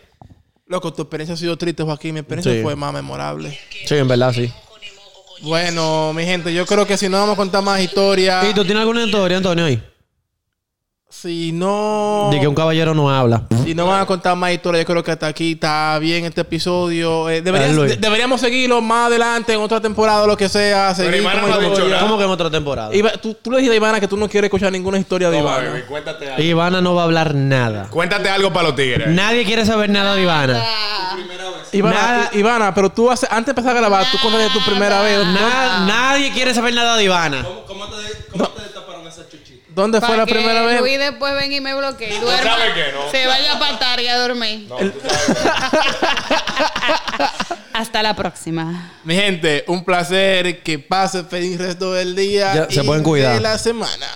Speaker 3: Loco, tu experiencia ha sido triste, Joaquín. Mi experiencia
Speaker 2: Sí.
Speaker 3: fue más memorable.
Speaker 2: Sí, en verdad, sí.
Speaker 3: Bueno, mi gente, yo creo que si no vamos a contar más historias.
Speaker 2: ¿Y tú tienes alguna historia, Antonio, ahí?
Speaker 3: Si no.
Speaker 2: De que un caballero no habla.
Speaker 3: Si no van a contar más historias, yo creo que hasta aquí está bien este episodio. Eh, deberías-
Speaker 2: Luis.
Speaker 3: de- deberíamos seguirlo más adelante en otra temporada o lo que sea. Seguir
Speaker 1: Ivana
Speaker 3: con
Speaker 1: no ha dicho
Speaker 3: historia.
Speaker 1: nada.
Speaker 2: ¿Cómo que en otra temporada?
Speaker 3: Iba- tú, tú le dijiste a Ivana que tú no quieres escuchar ninguna historia de
Speaker 1: No,
Speaker 3: Ivana.
Speaker 1: baby, cuéntate algo.
Speaker 2: Ivana no va a hablar nada.
Speaker 1: Cuéntate algo para los tigres.
Speaker 2: Nadie quiere saber nada de Ivana.
Speaker 3: Ivana,
Speaker 2: Nada.
Speaker 3: Ivana, pero tú hace- antes de empezar a grabar, tú contaste tu primera vez.
Speaker 2: Na- nadie quiere saber nada de Ivana.
Speaker 3: ¿Dónde fue la
Speaker 4: que
Speaker 3: primera vez?
Speaker 4: Luis después ven y me bloquee y duerma.
Speaker 1: sabe que no.
Speaker 4: Se vaya a patar y a dormir. Hasta la próxima.
Speaker 3: Mi gente, un placer. Que pase feliz resto del día.
Speaker 2: Ya, se
Speaker 3: y
Speaker 2: pueden cuidar.
Speaker 3: De la semana.